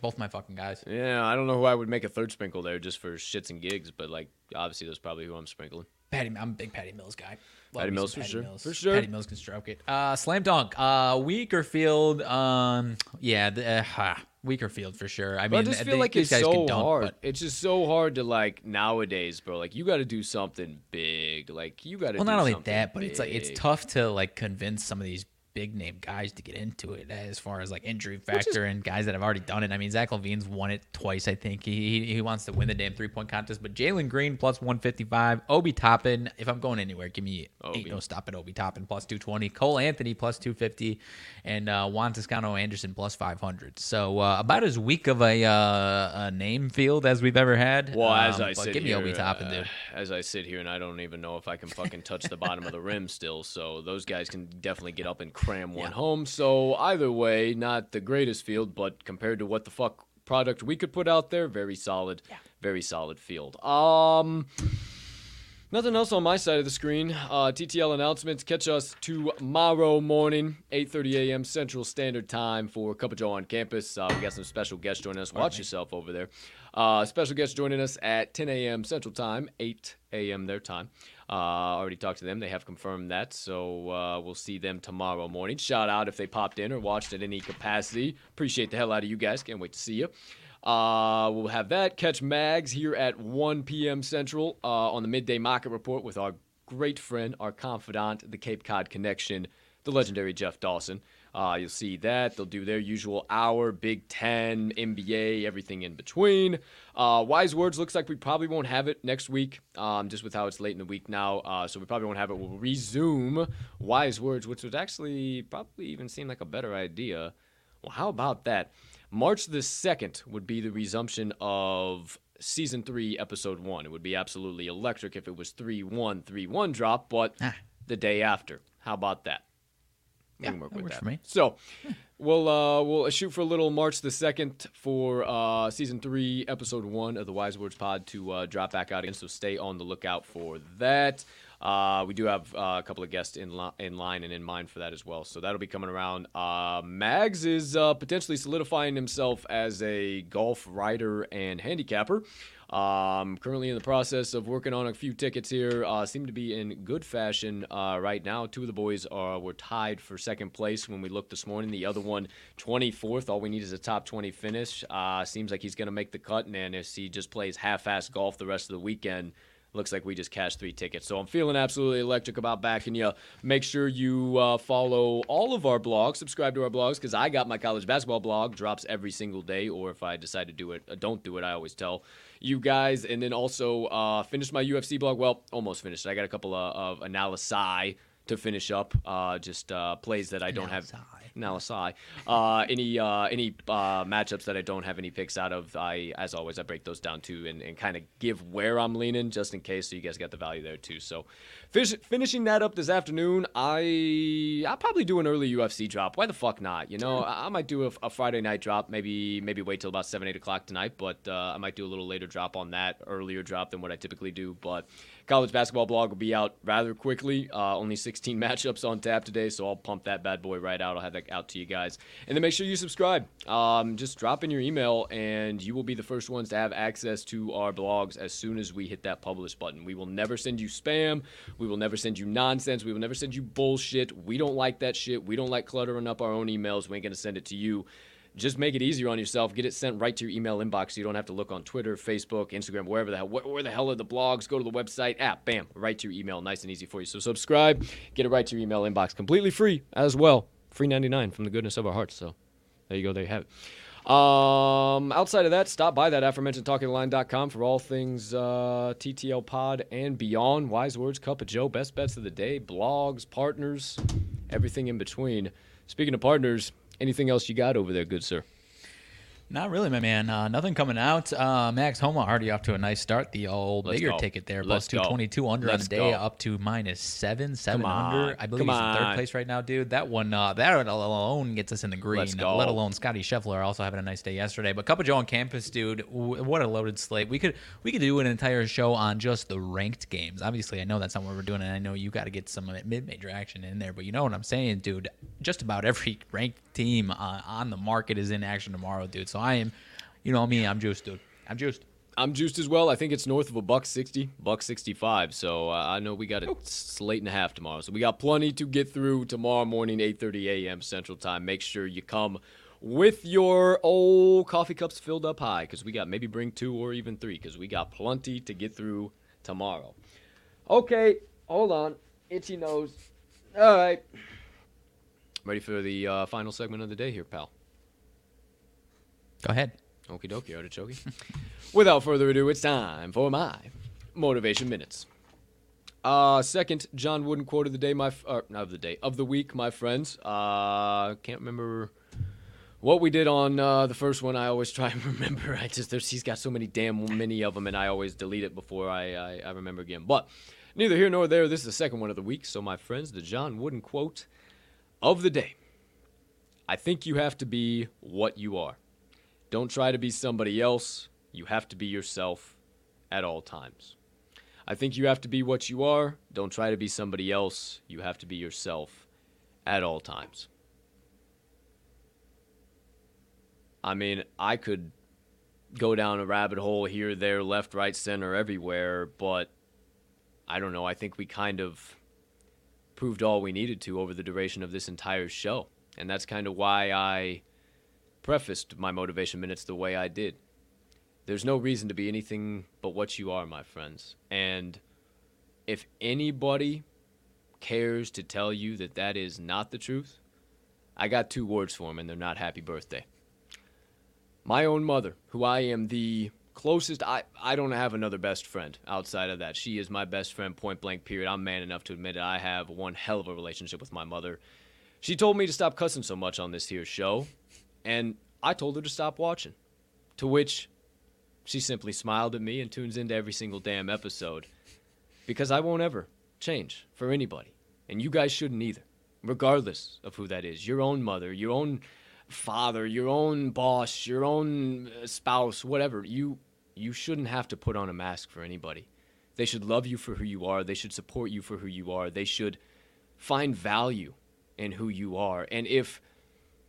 both my fucking guys. Yeah, I don't know who I would make a third sprinkle there just for shits and gigs, but like obviously that's probably who I'm sprinkling. Patty, I'm a big Patty Mills guy. Love Patty Mills some for sure. Mills. For sure. Patty Mills can stroke it. Uh, slam dunk. Uh, weaker field. Um, yeah, the, uh, ha, weaker field for sure. I But I mean, just they- feel like it's so dunk, hard. but- It's just so hard to like nowadays, bro. Like you got to do something big. Like you got to. Well, do not only something that, but it's like it's tough to like convince some of these big name guys to get into it as far as like injury is- factor and guys that have already done it. I mean, Zach LaVine's won it twice. I think he he, he wants to win the damn three point contest. But Jalen Green plus one fifty five. Obi Toppin. If I'm going anywhere, give me Obi. ain't no stopping Obi Toppin plus two twenty. Cole Anthony plus two fifty, and uh, Juan Toscano Anderson plus five hundred. So uh, about as weak of a, uh, a name field as we've ever had. Well, as Um, I but sit give me here, Obi Toppin, uh, dude. as I sit here, and I don't even know if I can fucking touch the bottom of the rim still. So those guys can definitely get up and cram one Yeah. home. So either way, not the greatest field, but compared to what the fuck product we could put out there, very solid, very solid field. Um. Nothing else on my side of the screen. Uh, TTL announcements. Catch us tomorrow morning, 8:30 a.m. Central Standard Time for Cup of Joe on campus. Uh, we got some special guests joining us. Watch yourself over there. Uh, special guests joining us at 10 a.m. Central Time, 8 a.m. their time. Uh, already talked to them. They have confirmed that, so uh, we'll see them tomorrow morning. Shout out if they popped in or watched at any capacity. Appreciate the hell out of you guys. Can't wait to see you. Uh, we'll have that. Catch Mags here at 1 p.m. Central uh, on the Midday Market Report with our great friend, our confidant, the Cape Cod connection, the legendary Jeff Dawson. Uh, you'll see that. They'll do their usual hour, Big Ten, NBA, everything in between. Uh, Wise Words looks like we probably won't have it next week, um, just with how it's late in the week now. Uh, so we probably won't have it. We'll resume Wise Words, which would actually probably even seem like a better idea. Well, how about that? March the 2nd would be the resumption of season 3, episode 1. It would be absolutely electric if it was 3 1, 3 1 drop, but Ah. the day after. How about that? We Yeah, can work with that. for me. So we'll uh, we'll shoot for a little March the second for uh, season three, episode one of the Wise Words Pod to uh, drop back out again. So stay on the lookout for that. Uh, we do have uh, a couple of guests in li- in line and in mind for that as well. So that'll be coming around. Uh, Mags is uh, potentially solidifying himself as a golf writer and handicapper. Um, currently in the process of working on a few tickets here. Uh, seem to be in good fashion uh, right now. Two of the boys are were tied for second place when we looked this morning. The other one, 24th. All we need is a top 20 finish. Uh, seems like he's going to make the cut, and if he just plays half-ass golf the rest of the weekend, looks like we just cashed three tickets. So I'm feeling absolutely electric about backing you. Make sure you uh, follow all of our blogs, subscribe to our blogs, because I got my college basketball blog, drops every single day, or if I decide to do it, uh, don't do it, I always tell you guys. And then also uh, finished my UFC blog. Well, almost finished. I got a couple of, of analysis to finish up, uh, just uh, plays that I don't have. Analysis. Uh, any uh, any uh, matchups that I don't have any picks out of, I as always I break those down too and, and kind of give where I'm leaning just in case, so you guys got the value there too. So, finish, finishing that up this afternoon, I I'll probably do an early UFC drop. Why the fuck not? You know, I, I might do a, a Friday night drop. Maybe maybe wait till about seven eight o'clock tonight, but uh, I might do a little later drop on that earlier drop than what I typically do. But college basketball blog will be out rather quickly. Uh, only 16 matchups on tap today, so I'll pump that bad boy right out. I'll have that out to you guys. And then make sure you subscribe. Um, just drop in your email, and you will be the first ones to have access to our blogs as soon as we hit that publish button. We will never send you spam. We will never send you nonsense. We will never send you bullshit. We don't like that shit. We don't like cluttering up our own emails. We ain't going to send it to you just make it easier on yourself. Get it sent right to your email inbox so you don't have to look on Twitter, Facebook, Instagram, wherever the hell. Where, the hell are the blogs? Go to the website, app, bam, right to your email. Nice and easy for you. So subscribe, get it right to your email inbox, completely free as well. Free 99 from the goodness of our hearts. So there you go. There you have it. Um, outside of that, stop by that aforementioned talkingline.com for all things uh, TTL pod and beyond. Wise words, cup of Joe, best bets of the day, blogs, partners, everything in between. Speaking of partners, anything else you got over there, good sir? Not really, my man. Uh, nothing coming out. Uh, Max Homa already off to a nice start. The old Let's bigger go. ticket there, Let's plus go. 222 under Let's on the day, go. up to minus seven, seven Come under. on. I believe Come he's in third place right now, dude. That one, uh, that alone gets us in the green. Let alone Scottie Scheffler also having a nice day yesterday. But Cup of Joe on campus, dude. w- What a loaded slate. We could we could do an entire show on just the ranked games. Obviously, I know that's not what we're doing, and I know you got to get some mid-major action in there. But you know what I'm saying, dude. Just about every ranked team uh, on the market is in action tomorrow, dude. So I am. You know me, I'm juiced, dude. I'm juiced. I'm juiced as well. I think it's north of a buck sixty, buck sixty-five. So uh, I know we got a slate and a half tomorrow. So we got plenty to get through tomorrow morning, 8:30 a.m. Central Time. Make sure you come with your old coffee cups filled up high, because we got maybe bring two or even three, because we got plenty to get through tomorrow. Okay, hold on, itchy nose. All right, ready for the uh, final segment of the day here, pal. Go ahead. Okie dokie, artichoke. Without further ado, it's time for my motivation minutes. Uh, second John Wooden quote of the day, my f- uh, not of the day of the week, my friends. Uh, can't remember what we did on uh, the first one. I always try and remember. I just there's he's got so many damn many of them, and I always delete it before I, I I remember again. But neither here nor there. This is the second one of the week. So my friends, the John Wooden quote of the day. I think you have to be what you are. Don't try to be somebody else. You have to be yourself at all times. I think you have to be what you are. Don't try to be somebody else. You have to be yourself at all times. I mean, I could go down a rabbit hole here, there, left, right, center, everywhere, but I don't know. I think we kind of proved all we needed to over the duration of this entire show. And that's kind of why I prefaced my motivation minutes the way I did. There's no reason to be anything but what you are, my friends. And if anybody cares to tell you that that is not the truth, I got two words for them, and they're not happy birthday. My own mother, who I am the closest, I, I don't have another best friend outside of that. She is my best friend, point blank, period. I'm man enough to admit it. I have one hell of a relationship with my mother. She told me to stop cussing so much on this here show, and I told her to stop watching. To which she simply smiled at me and tunes into every single damn episode. Because I won't ever change for anybody. And you guys shouldn't either, regardless of who that is. Your own mother, your own father, your own boss, your own uh, spouse, whatever. You you shouldn't have to put on a mask for anybody. They should love you for who you are. They should support you for who you are. They should find value in who you are. And if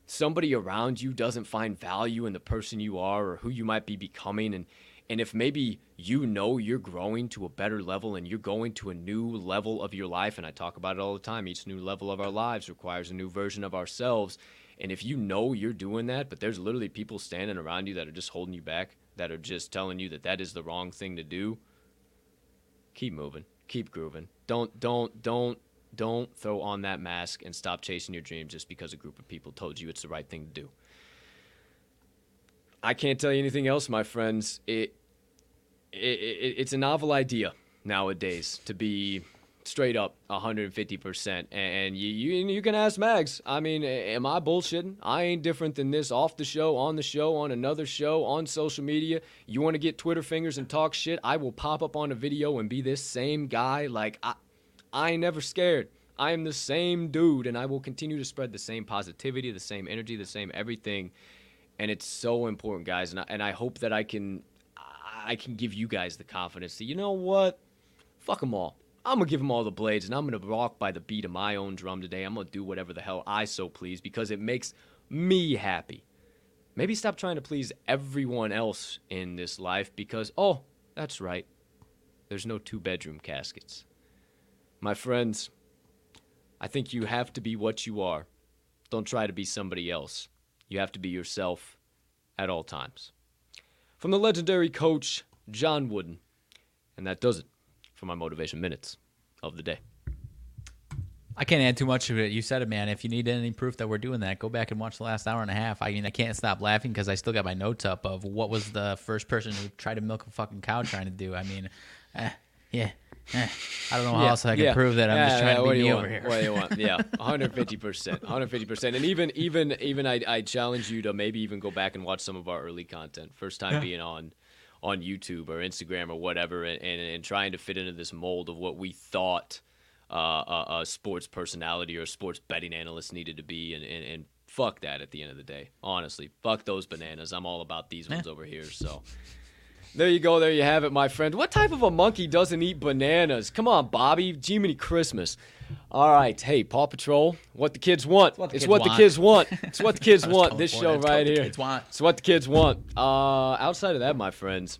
somebody around you doesn't find value in the person you are or who you might be becoming and and if maybe you know you're growing to a better level and you're going to a new level of your life and I talk about it all the time each new level of our lives requires a new version of ourselves and if you know you're doing that but there's literally people standing around you that are just holding you back that are just telling you that that is the wrong thing to do keep moving keep grooving don't don't don't don't throw on that mask and stop chasing your dreams just because a group of people told you it's the right thing to do. I can't tell you anything else, my friends. It, it, it it's a novel idea nowadays to be straight up 150%. And you, you, you can ask Mags. I mean, am I bullshitting? I ain't different than this off the show, on the show, on another show, on social media. You want to get Twitter fingers and talk shit? I will pop up on a video and be this same guy. Like, I, I ain't never scared. I am the same dude, and I will continue to spread the same positivity, the same energy, the same everything. And it's so important, guys. And I, and I hope that I can, I can give you guys the confidence that you know what, fuck them all. I'm gonna give them all the blades, and I'm gonna rock by the beat of my own drum today. I'm gonna do whatever the hell I so please because it makes me happy. Maybe stop trying to please everyone else in this life because oh, that's right. There's no two bedroom caskets. My friends, I think you have to be what you are. Don't try to be somebody else. You have to be yourself at all times. From the legendary coach, John Wooden. And that does it for my motivation minutes of the day. I can't add too much to it. You said it, man. If you need any proof that we're doing that, go back and watch the last hour and a half. I mean, I can't stop laughing because I still got my notes up of what was the first person who tried to milk a fucking cow trying to do. I mean, eh, yeah, eh, I don't know how Yeah, else I can yeah. prove that. I'm Yeah, just trying to what be me you over here. What do you want? Yeah, 150 percent, 150 percent. And even, even, even, I, I challenge you to maybe even go back and watch some of our early content. First time being on, on YouTube or Instagram or whatever, and, and, and trying to fit into this mold of what we thought uh, a, a sports personality or a sports betting analyst needed to be, and, and, and fuck that at the end of the day. Honestly, fuck those bananas. I'm all about these ones over here. So. There you go. There you have it, my friend. What type of a monkey doesn't eat bananas? Come on, Bobby. Jiminy Christmas. All right. Hey, Paw Patrol. What the kids want. what the it's kids what the want. kids want. It's what the kids want. This show It's what right the here. kids want. It's what the kids want. Uh, outside of that, my friends,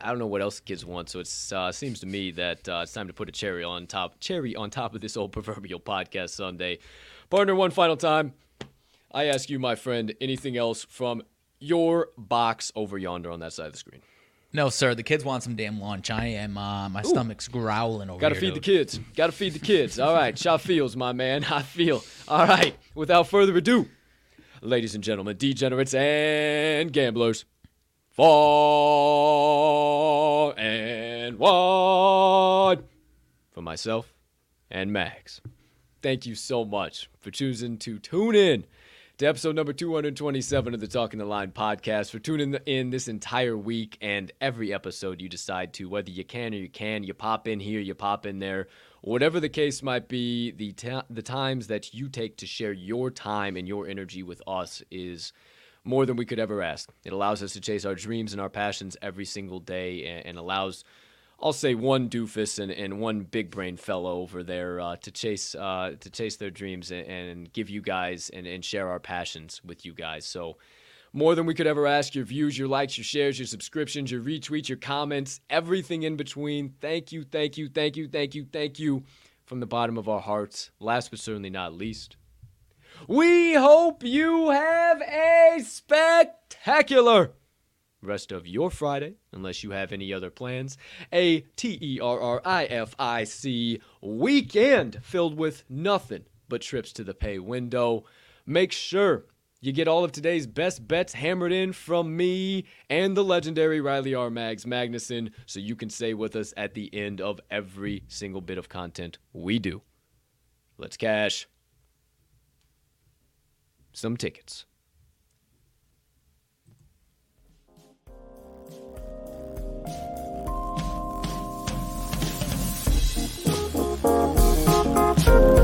I don't know what else the kids want. So it uh, seems to me that uh, it's time to put a cherry on top, cherry on top of this old proverbial podcast Sunday. Partner, one final time. I ask you, my friend, anything else from your box over yonder on that side of the screen? No, sir. The kids want some damn lunch. I am. Uh, my stomach's growling over here. Gotta here. feed the kids. Gotta feed the kids. All right. Shot feels, my man. I feel. All right. Without further ado, ladies and gentlemen, degenerates and gamblers, far and wide, for myself and Max. Thank you so much for choosing to tune in to episode number 227 of the Talking the Line podcast, for tuning in this entire week and every episode you decide to, whether you can or you can, you pop in here, you pop in there, whatever the case might be, the, the times that you take to share your time and your energy with us is more than we could ever ask. It allows us to chase our dreams and our passions every single day and, and allows I'll say one doofus and, and one big brain fellow over there uh, to chase uh, to chase their dreams and, and give you guys and, and share our passions with you guys. So more than we could ever ask. Your views, your likes, your shares, your subscriptions, your retweets, your comments, everything in between. Thank you, thank you, thank you, thank you, thank you from the bottom of our hearts. Last but certainly not least, we hope you have a spectacular rest of your Friday, unless you have any other plans. A T E R R I F I C weekend filled with nothing but trips to the pay window. Make sure you get all of today's best bets hammered in from me and the legendary Riley R. Mags Magnuson so you can stay with us at the end of every single bit of content we do. Let's cash some tickets. Bye.